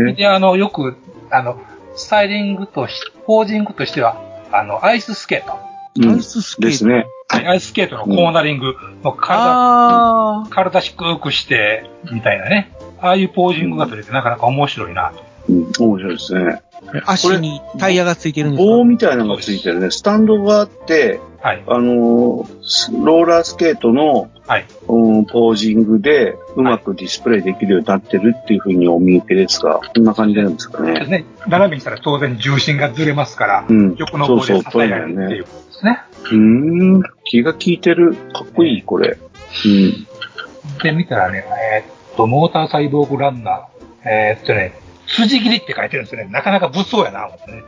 へえ。
で、あの、よく、あの、スタイリングとし、ポージングとしては、あの、アイススケート。
うん
アイ。ススケート。
ですね。
アイススケートのコーナリング、もう体、
ああ。
体低くして、みたいなね。ああいうポージングが取れてなかなか面白いなと。
うん、面白いですね。
足にタイヤがついてるんですか？
棒みたいなのがついてるね。スタンドがあって、
はい。
あのースローラースケートの、
はい。
うん、ポージングでうまくディスプレイできるようになってるっていうふうにお見受けですが、こんな感じなんですかね。
ね、斜めにしたら当然重心がずれますから、
うん。
横の
そうそう、
方で支えられるっていう。ことですね。
うーん、気が利いてる。かっこいい、これ。うん。
で、見たらね、えーっと、モーターサイボーグランナー、えーっとね、辻切りって書いてるんですよね。なかなか物騒やな、思ってね。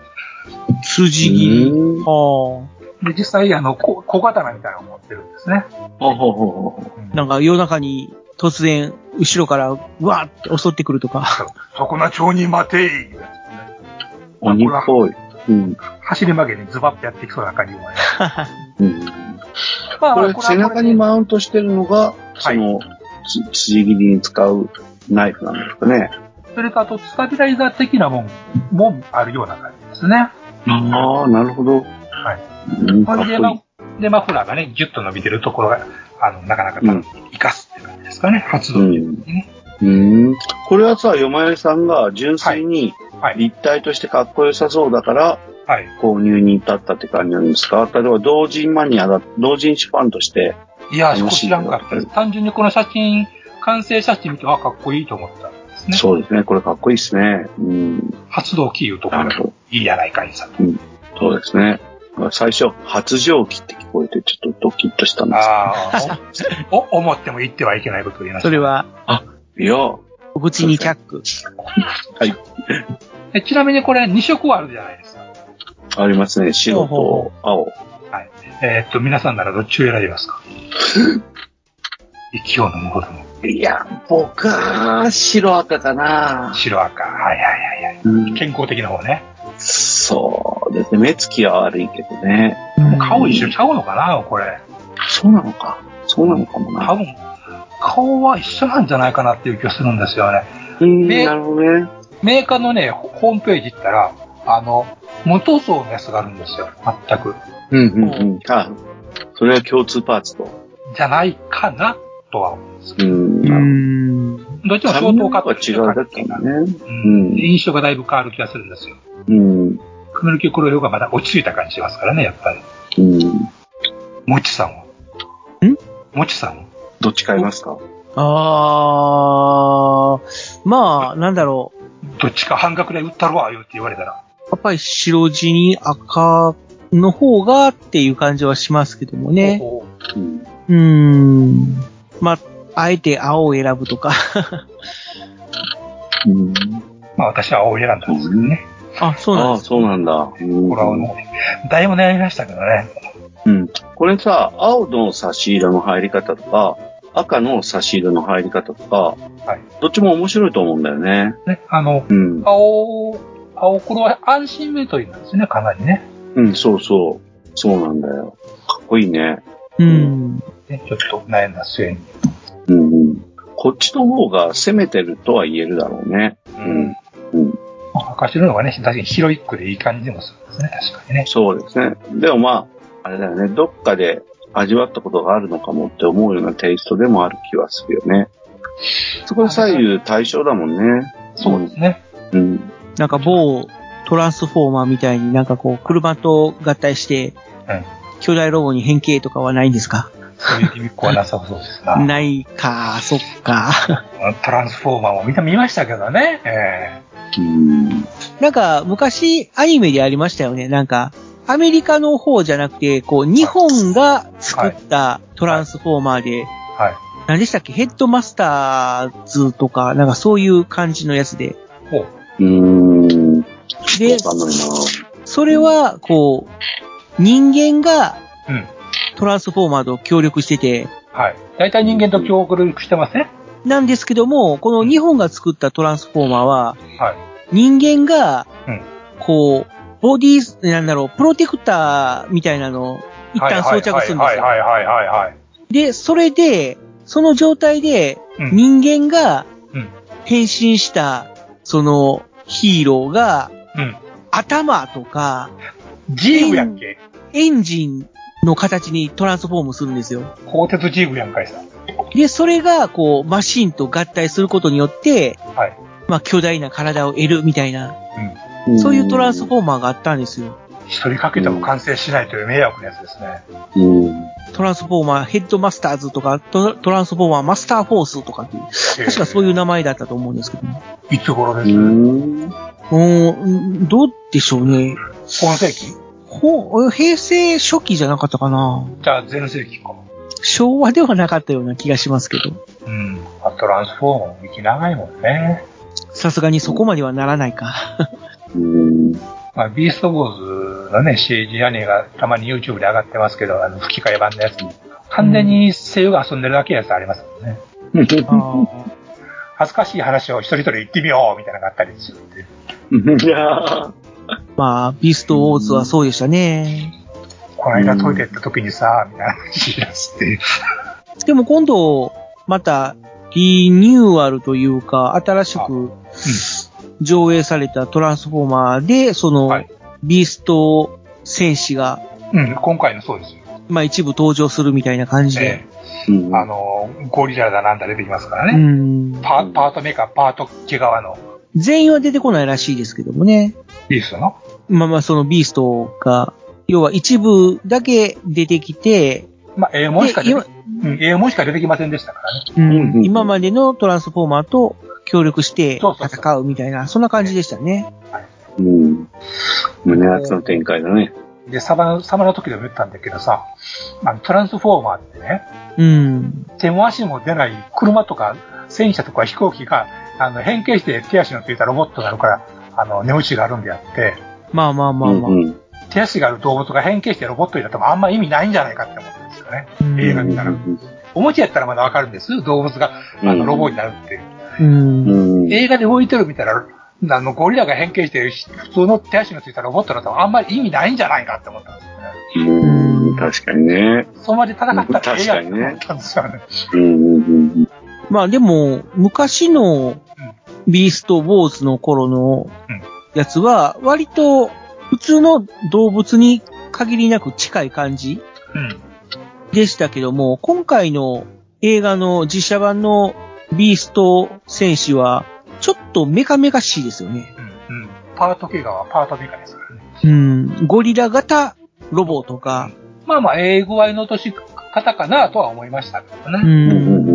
辻切り。
うん
は
で、実際、あの、こ小刀みたいなのを持ってるんですね。
ほうほうほう。
なんか夜中に突然後ろからうわーって襲ってくるとか。
そこな町に待てい。
う。鬼っぽい。うん。
走り曲げにズバッとやってきそうな感じもね。
うん。
ま
これ、背中にマウントしてるのが、その、つ辻切りに使うナイフなんですかね。
それとあと、スタビライザー的なもんもあるような感じですね。
ああ、なるほど。
はい。で、まで、マフラーがね、ギュッと伸びてるところが、あの、なかなか
うん
生かすって感じですかね。発動
うん。うん。これはさ、よまよいさんが純粋に
はい。
立体としてかっこよさそうだから、
はい。
購入に至ったって感じなんですか？例えば同人マニアだ、同人誌ファンとして、
いや、知らんかった。単純にこの写真、完成写真見て、あ、かっこいいと思ったんですね。
そうですね。これかっこいいですね。うん。
発動機いうところ。いいやないかいさと。
そうですね。最初、発情期って聞こえて、ちょっとドキッとしたんです
ああ、お、お思っても言ってはいけないことを言いました。
それは、
けど。いや、
お口にチャック。
えちなみにこれ2色あるじゃないですか。
ありますね。白と青。
えーっと、皆さんならどっちを選びますか？勢いの向こうの
いや、僕は白赤かな。
白赤。はいはいはいはい。
うん、
健康的な方ね。
そうですね。目つきは悪いけどね。
顔一緒ちゃうのかなこれ。
そうなのか？そうなのかもな。
多分、顔は一緒なんじゃないかなっていう気がするんですよね。
うん、
目
なるほどね。
メーカーのね、ホホームページ行ったら、あの、無塗装のやつがあるんですよ。全く。
うんうんうん。あ、それは共通パーツと。
じゃないかなとは思うんですけ
うん。
うーん。
ど。どっちも相当カット
は違うだけだね。
う
うん
ん。印象がだいぶ変わる気がするんですよ。
うん。
クメルキ黒の方がまだ落ち着いた感じしますからね、やっぱり。
うん。
もちさんは？
ん？
もちさんは？
どっち買いますか？
あー、まあ、なんだろう。
どっちか半額で売ったるわ、言うって言われたら。
やっぱり白地に赤の方がっていう感じはしますけどもね。
ほう
うん。
うーん。まあ、あえて青を選ぶとか。
うん。
まあ私は青を選んだんですけどね。
あ、そうなん
あ。そうなんだ。うん
これはもう、だいぶ悩みましたけどね。
うん。これさ、青の差し色の入り方とか、赤の差し色の入り方とか、
はい。
どっちも面白いと思うんだよね。
ね、あの、
うん。
青、青黒は安心メトリなんですね、かなりね。
うん、そうそう。そうなんだよ。かっこいいね。
うん。
ねちょっと悩んだ末に。
うんうん。こっちの方が攻めてるとは言えるだろうね。うん。うん。
まあ赤白の方がね、確かにヒロイックでいい感じでもするんですね、確かにね。
そうですね。でもまあ、あれだよね。どっかで味わったことがあるのかもって思うようなテイストでもある気はするよね。そこで左右対称だもんね。
そうですね。
うん。
なんか某トランスフォーマーみたいになんかこう、車と合体して、
うん
巨大ロボに変形とかはないんですか？
そういうギミックはなさそうですな。
ないか、そっか。
トランスフォーマーもみんな見ましたけどね。え
うん。
なんか、昔、アニメでありましたよね。なんか、アメリカの方じゃなくて、こう、日本が作ったトランスフォーマーで、
えはい。
何でしたっけヘッドマスターズとか、なんかそういう感じのやつで。
ほう。
うーん。
で
わかんないな
それは、こう、人間が
うん。
トランスフォーマーと協力してて、
はい。大体人間と協力してますね。
なんですけども、この日本が作ったトランスフォーマーは、
はい。
人間が
うん、
こう、ボディー、なんだろう、プロテクターみたいなのを一旦装着するんですよ。
はいはいはいはいはいはい。
で、それで、その状態で、
うん
人間が
うん
変身した、そのヒーローが、
うん。
頭とか、
ジーグやんけ？
エンジンの形にトランスフォームするんですよ。
鋼鉄ジーグやんかいさ。
で、それが、こう、マシンと合体することによって、
はい。
まあ、巨大な体を得るみたいな、
うん。
そういうトランスフォーマーがあったんですよ。
一人かけても完成しないという迷惑なやつですね。
うん。
トランスフォーマーヘッドマスターズとか、トトランスフォーマーマスターフォースとかっていう、確かそういう名前だったと思うんですけども。
いつ頃です？
うん。
うーん、どうでしょうね。
今世紀？
ほ、平成初期じゃなかったかな
じゃあ前世紀か。
昭和ではなかったような気がしますけど。
うん。まあトランスフォーマーも息長いもんね。
さすがにそこまではならないか。
うん。
まあ、ビーストボーズのね、CG アニメがたまに YouTube で上がってますけど、あの、吹き替え版のやつに。完全に声優が遊んでるだけのやつありますもんね。恥ずかしい話を一人一人言ってみようみたいなのがあったりするってい
やー
まあ、ビーストウォーズはそうでしたね。
この間トイレ行った時にさ、みたいな話し出すって。
でも今度、また、リニューアルというか、新しく上映されたトランスフォーマーで、その、
はい
ビースト戦士が、
うん、今回のそうですよ。
まあ一部登場するみたいな感じで。
うん
あの、ゴリラだなんだ出てきますから
う
ね。
ん。
パパートメーカー、パート毛皮の
全員は出てこないらしいですけどもね。
ビーストの？
まあまあそのビーストが、要は一部だけ出てきて、
まあ、ええもんしか出て
で
うん、ええもんしか出てきませんでしたからね。
うん
うんうん
今までのトランスフォーマーと協力して
そうそうそう
戦うみたいな、そんな感じでしたね。
うん。胸熱の展開だね。
で、サバの、サバの時でも言ったんだけどさ、あの、トランスフォーマーってね、
うん。
手も足も出ない車とか戦車とか飛行機が、あの、変形して手足のついたロボットがあるから、あの、値打ちがあるんであって、
まあまあまあまあ。
うんうん
手足がある動物が変形してロボットになってもあんま意味ないんじゃないかって思ったんですよね。
うん
映画見たら。おもちゃやったらまだわかるんです。動物が、あの、ロボになるっていう。
うん。
うん。
映画で動いてるみたいな、あの、ゴリラが変形して、普通の手足のついたロボットだとあんまり意味ないんじゃないかって思ったんですよね。
うん。確かにね。
そこまで戦ったらええやんって思ったんですよね。
うんうんうん
まあでも、昔のビーストウォーズの頃の
うん
やつは、割と普通の動物に限りなく近い感じ
うん。
でしたけども、今回の映画の実写版のビースト戦士は、ちょっとメカメカしいですよね。
うん。うん。パート怪我はパートメカですからね。
うん。ゴリラ型ロボとか、
まあまあ、英語合いの落とし方かなとは思いましたけどね。
うん。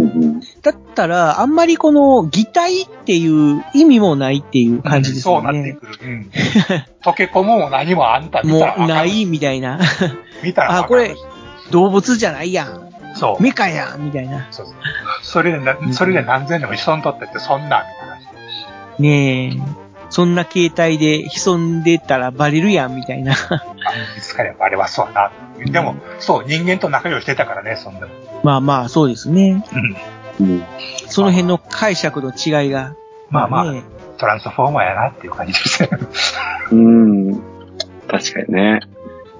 うんうんうん
だったら、あんまりこの擬態っていう意味もないっていう感じです
そう
よね。
なってくる。うん。溶け込むも何もあんたたらわかる
うないみたいな。
見たら
あこれ動物じゃないやん。
そう。
メカやんみたいな。
そうそう。それでな、それで何千年も一緒にとってって、そんな、みたいな話。
ねえ。そんな形態で潜んでたらバレるやん、みたいな。
いつかればバレますわな。でも、そう、人間と仲良いしてたからね、そんでも。
まあまあ、そうですね。
うん。
うん。
その辺の解釈の違いが。
まあまあ、
ね
トランスフォーマーやなっていう感じですね。
うん。確かにね。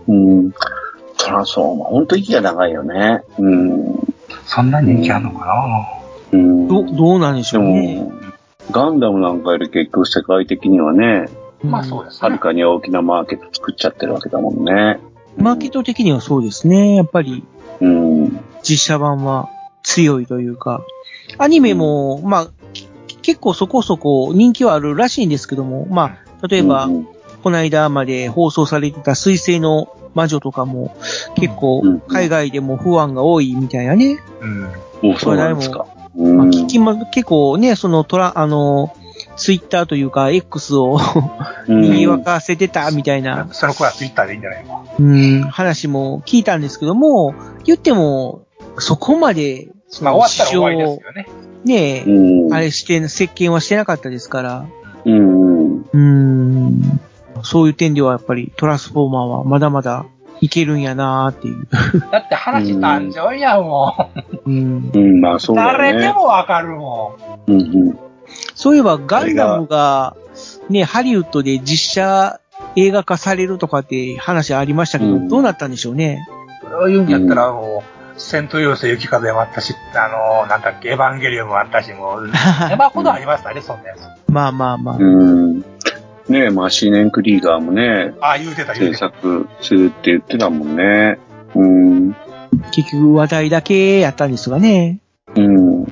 うん。トランスフォーマー、ほんと息が長いよね。うん。
そんな人気あんのかな？
うん。
ど、どうなんでし
で
ょうね。
も、ガンダムなんかより結局世界的にはね、
まあそうですね
はる。かに大きなマーケット作っちゃってるわけだもんね。
マーケット的にはそうですね。やっぱり
うん。
実写版は強いというか。アニメも、まあ、き結構そこそこ人気はあるらしいんですけども、まあ、例えば、
うん
この間まで放送されてた水星の魔女とかも結構
うん
海外でも不安が多いみたいなね。
うん。
おそうなんですか。
まあ、
うん。
聞きま、結構ね、そのトラ、あの、ツイッターというか X を
うん
賑わかせてたみたいな、
その子はツイッターでいいんじゃないの？
うん、話も聞いたんですけども、言っても、そこまで、そ
まあ終わったら終わりですよね。
ねえ、
うん。
あれして、接見はしてなかったですから、
うん。
うーん、そういう点ではやっぱりトランスフォーマーはまだまだいけるんやなーっていう。
だって話誕生やん、も
うん、
うん、まあそ
う。
うだよね。
誰でもわかるも
うんうん。
そういえばガンダムが、ね、ハリウッドで実写映画化されるとかって話ありましたけど、
うん
どうなったんでしょうね？
ん。それを言うんやったら、もう、セントヨーセ雪風もあったし、あの、なんだっけ、エヴァンゲリオンもあったし、もう、山ほどありましたね、そんなやつ。
まあまあまあ。
うん。ねえ、まあシーネンクリーガーもね、
ああ、言うてた、言う
制
てた。
作するって言ってたもんね。うん。
結局話題だけやったんですがね。
うん。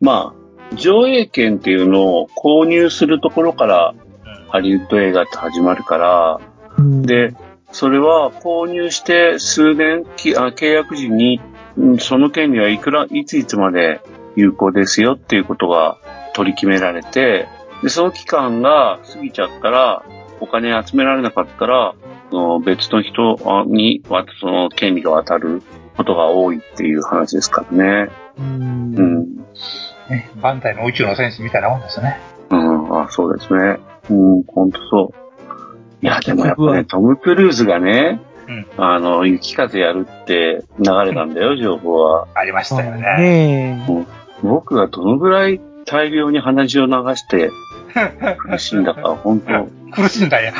まあ、上映権っていうのを購入するところからハリウッド映画って始まるから、
うん、
で、それは購入して数年、きあ契約時に、うんその権利はいくら、いついつまで有効ですよっていうことが取り決められて、で、その期間が過ぎちゃったら、お金集められなかったら、別の人あに、わその権利が渡ることが多いっていう話ですからね。
うん
うん。
ね、バンタイの宇宙の戦士みたいなもんですね。
うん、あ、そうですね。うん、ほんとそう。いや、でもやっぱね、トム・クルーズがね、
うん
あの、雪風やるって流れたんだよ、情報は。
ありましたよね。
僕がどのぐらい大量に鼻血を流して苦しんだか、本当
苦しんだんや。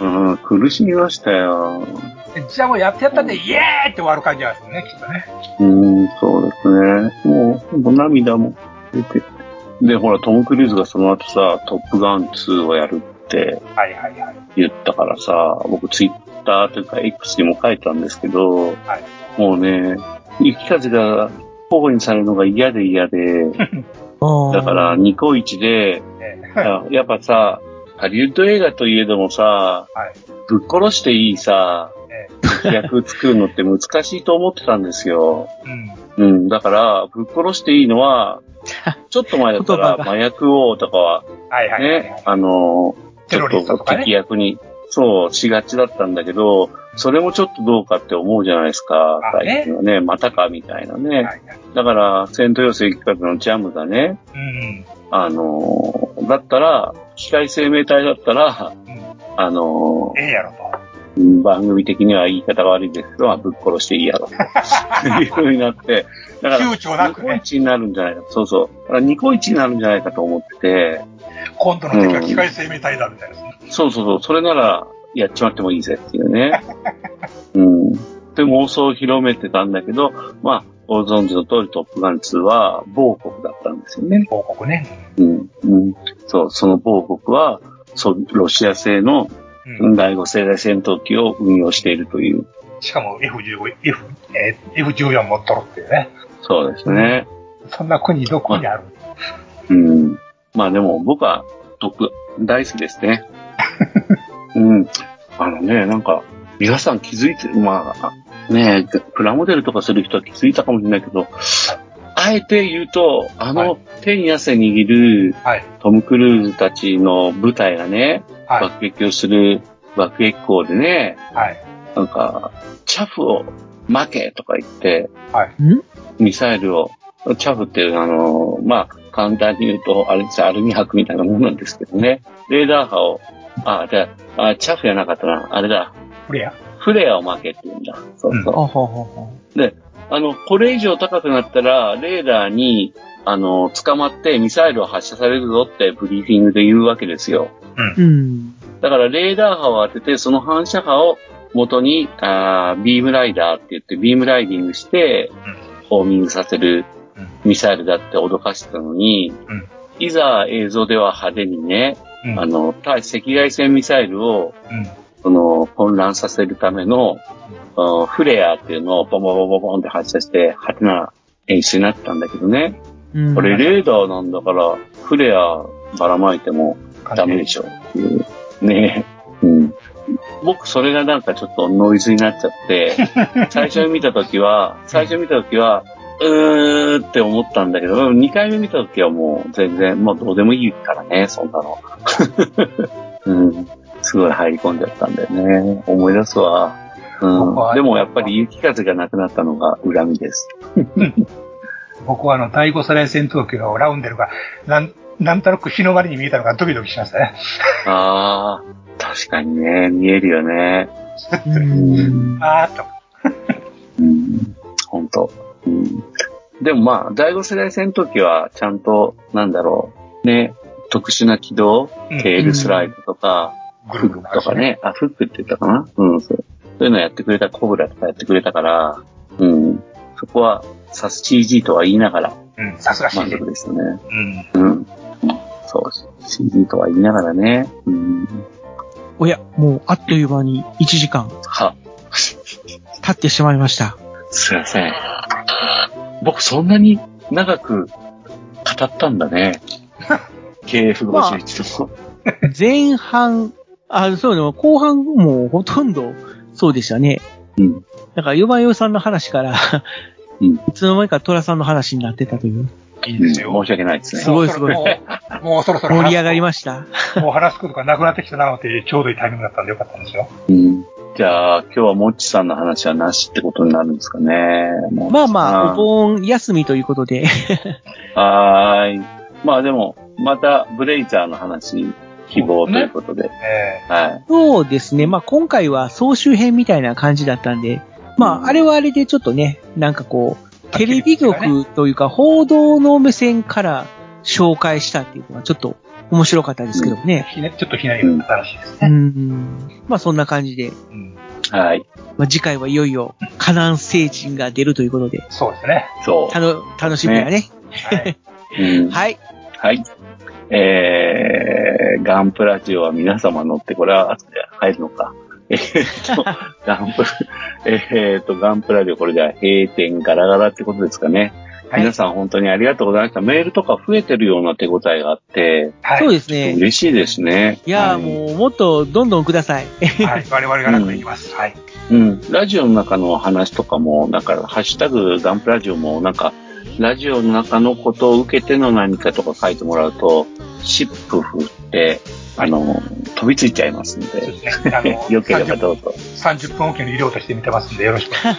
うん、苦しみましたよ。
じゃあもうやってやったんで、イエーイって終わる感じなんですね、きっとね。
うん、そうですね。もう、もう涙も出て。で、ほら、トム・クルーズがその後さ、トップガン2をやるって
はいはいはい。
言ったからさ、僕ツイッターというか X にも書いたんですけど、
はい
もうね、雪風が保護にされるのが嫌で嫌で、だからニコイチで、
え
や やっぱさ、ハリウッド映画といえどもさ、ぶっ殺していいさ、
え
役作るのって難しいと思ってたんですよ。
うん。
うん、だから、ぶっ殺していいのは、ちょっと前だったら麻薬王とかは、
はいはいはいはい。
ね、あの、ちょっと敵役に、そう、しがちだったんだけど、それもちょっとどうかって思うじゃないですか、最近はね、またかみたいなね。だから、セントヨーセ雪風のジャムがね、
うん。
あのーだったら、機械生命体だったら、
うん。
あの
ええやろと。
ー番組的には言い方が悪いですけど、まあぶっ殺していいやろ、と いう風になって、だから、
躊躇な
ニ
くね、
コイチになるんじゃないか。そうそう。だからニコイチになるんじゃないかと思ってて、
今度の敵は機械生命体だみたいなですね。
そうそうそう、それなら、やっちまってもいいぜっていうね。うん。で、妄想を広めてたんだけど、まあ、ご存知の通りトップガン2は某国だったんですよね。
報告ね。
うん。うん。そう、その某国は、そう、ロシア製の
うん。
第5世代戦闘機を運用しているという。
しかも F15、F、えー F14 持っとるっていうね。
そうですね。
そんな国どこにある
うん。まあでも僕は特、大好きですね。うん。あのね、なんか、皆さん気づいて、まあ、ねプラモデルとかする人は気づいたかもしれないけど、あえて言うと、あの、
はい
手に汗握る
はい。
トム・クルーズたちの舞台がね、
はい。
爆撃をする爆撃校でね、
はい。
なんか、チャフを負けとか言って、
はい。
ん？
ミサイルをチャフっていう、あの、まあ、簡単に言うと、あれですアルミ箔みたいなものなんですけどね。レーダー波を、あ、じゃあ、あチャフじゃなかったな。あれだ。
フレア
フレアを負けって言うんだ。そうそう。
あははは。
で、あの、これ以上高くなったら、レーダーに、あの、捕まってミサイルを発射されるぞってブリーフィングで言うわけですよ。
うん。
だから、レーダー波を当てて、その反射波を元に、あービームライダーって言って、ビームライディングして、ホーミングさせるミサイルだって脅かしてたのに、
うん。
いざ映像では派手にね、
うん。
あの、対赤外線ミサイルを、
うん。
その、混乱させるための、フレアっていうのをボンボンボンボンって発射して、派手な演出になったんだけどね。
うん。
これレーダーなんだから、フレアばらまいてもダメでしょっていう。ね。うん。僕、それがなんかちょっとノイズになっちゃって、最初に見たときは、最初見たときは、うーって思ったんだけど、2回目見たときはもう全然、もうどうでもいいからね、そんなの。うん。すごい入り込んじゃったんだよね。思い出すわ。うん。でもやっぱり雪風がなくなったのが恨みです。
僕はあの、第五世代戦闘機のラウンデルが、なん、なんとなく日の丸に見えたのがドキドキしましたね。
ああ、確かにね、見えるよね。
うん。
あーっと。
うん、本当。うん。でもまあ、第五世代戦闘機はちゃんと、なんだろう、ね、特殊な軌道、
うん
テールスライドとか、
ぐ
フックとか。ね、あ、フックって言ったかな？うん、そう。そういうのやってくれた、コブラとかやってくれたから、うん。そこは、サス CG とは言いながら
うん、さすが CG
満足。ですよね。
うん。
うん。そう、CG とは言いながらね。うん。
おや、もうあっという間に1時間
は、
経ってしまいました。
すいません。僕そんなに長く語ったんだね。KF51 と。
前半、あ、そうでも後半もうほとんどそうでしたね。
うん。
だから、ヨバヨさんの話から、
うん
いつの間にかトラさんの話になってたという。
いいですよ。
申し訳ないですね
す。ごいすごい
もう、そろそろ
盛り上がり
ま
ました。
もう話すことがなくなってきたなので、ちょうどいいタイミングだったんでよかったんですよ。
うん。じゃあ、今日はもっちさんの話はなしってことになるんですかね。
まあまあ、お盆休みということで、
はーい。まあでも、またブレイザーの話、希望ということで。
え
はい。
そうですね。まあ今回は総集編みたいな感じだったんで、まああれはあれでちょっとね、なんかこう、テレビ局というか報道の目線から紹介したっていうのはちょっと面白かったですけどもね。
ひね、ちょっとひねりが新しいです
う
ね。
ん。まあそんな感じで、
うん。
はい。
まあ次回はいよいよ、カナン星人が出るということで、
そうですね。
そ
たの、楽しみだね。
はい。
う。うん。
はい。
はい。えー、ガンプラジオは皆様乗って、これは後で入るのか。えーっと、ガンプ、えーっと、ガンプラジオ、これじゃあ閉店ガラガラってことですかね。
はい
皆さん本当にありがとうございました。メールとか増えてるような手応えがあって、
はい。
そうですね。
嬉しいですね。
いやー
はい
もう、もっとどんどんください。
はい。我々が楽にいきます。はい。
うん。ラジオの中の話とかも、なんか、ハッシュタグガンプラジオも、なんか、ラジオの中のことを受けての何かとか書いてもらうと、シップ振って、あの、飛びついちゃいますん
そう
で、
ですね。
よければどうぞ。
30分おきの医療として見てますんで、よろしくお願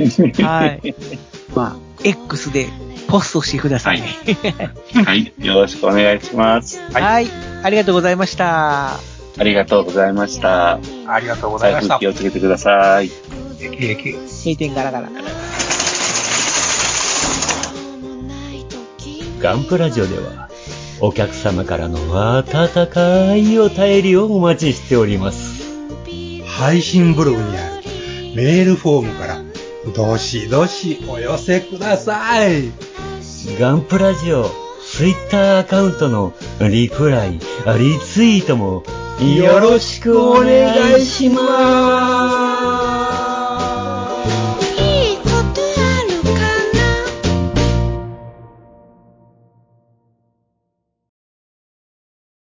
いします。
はい。まあ、X でポストしてください。
はい。よろしくお願いします。
はい
はい。ありがとうございました。
ありがとうございました。
ありがとうございました
気。をつけてください。
閉店ガラガラ。
ガンプラジオでは、お客様からの温かいお便りをお待ちしております。
配信ブログにあるメールフォームから、どしどしお寄せください。
ガンプラジオ、ツイッターアカウントのリプライ、リツイートもよろしくお願いします。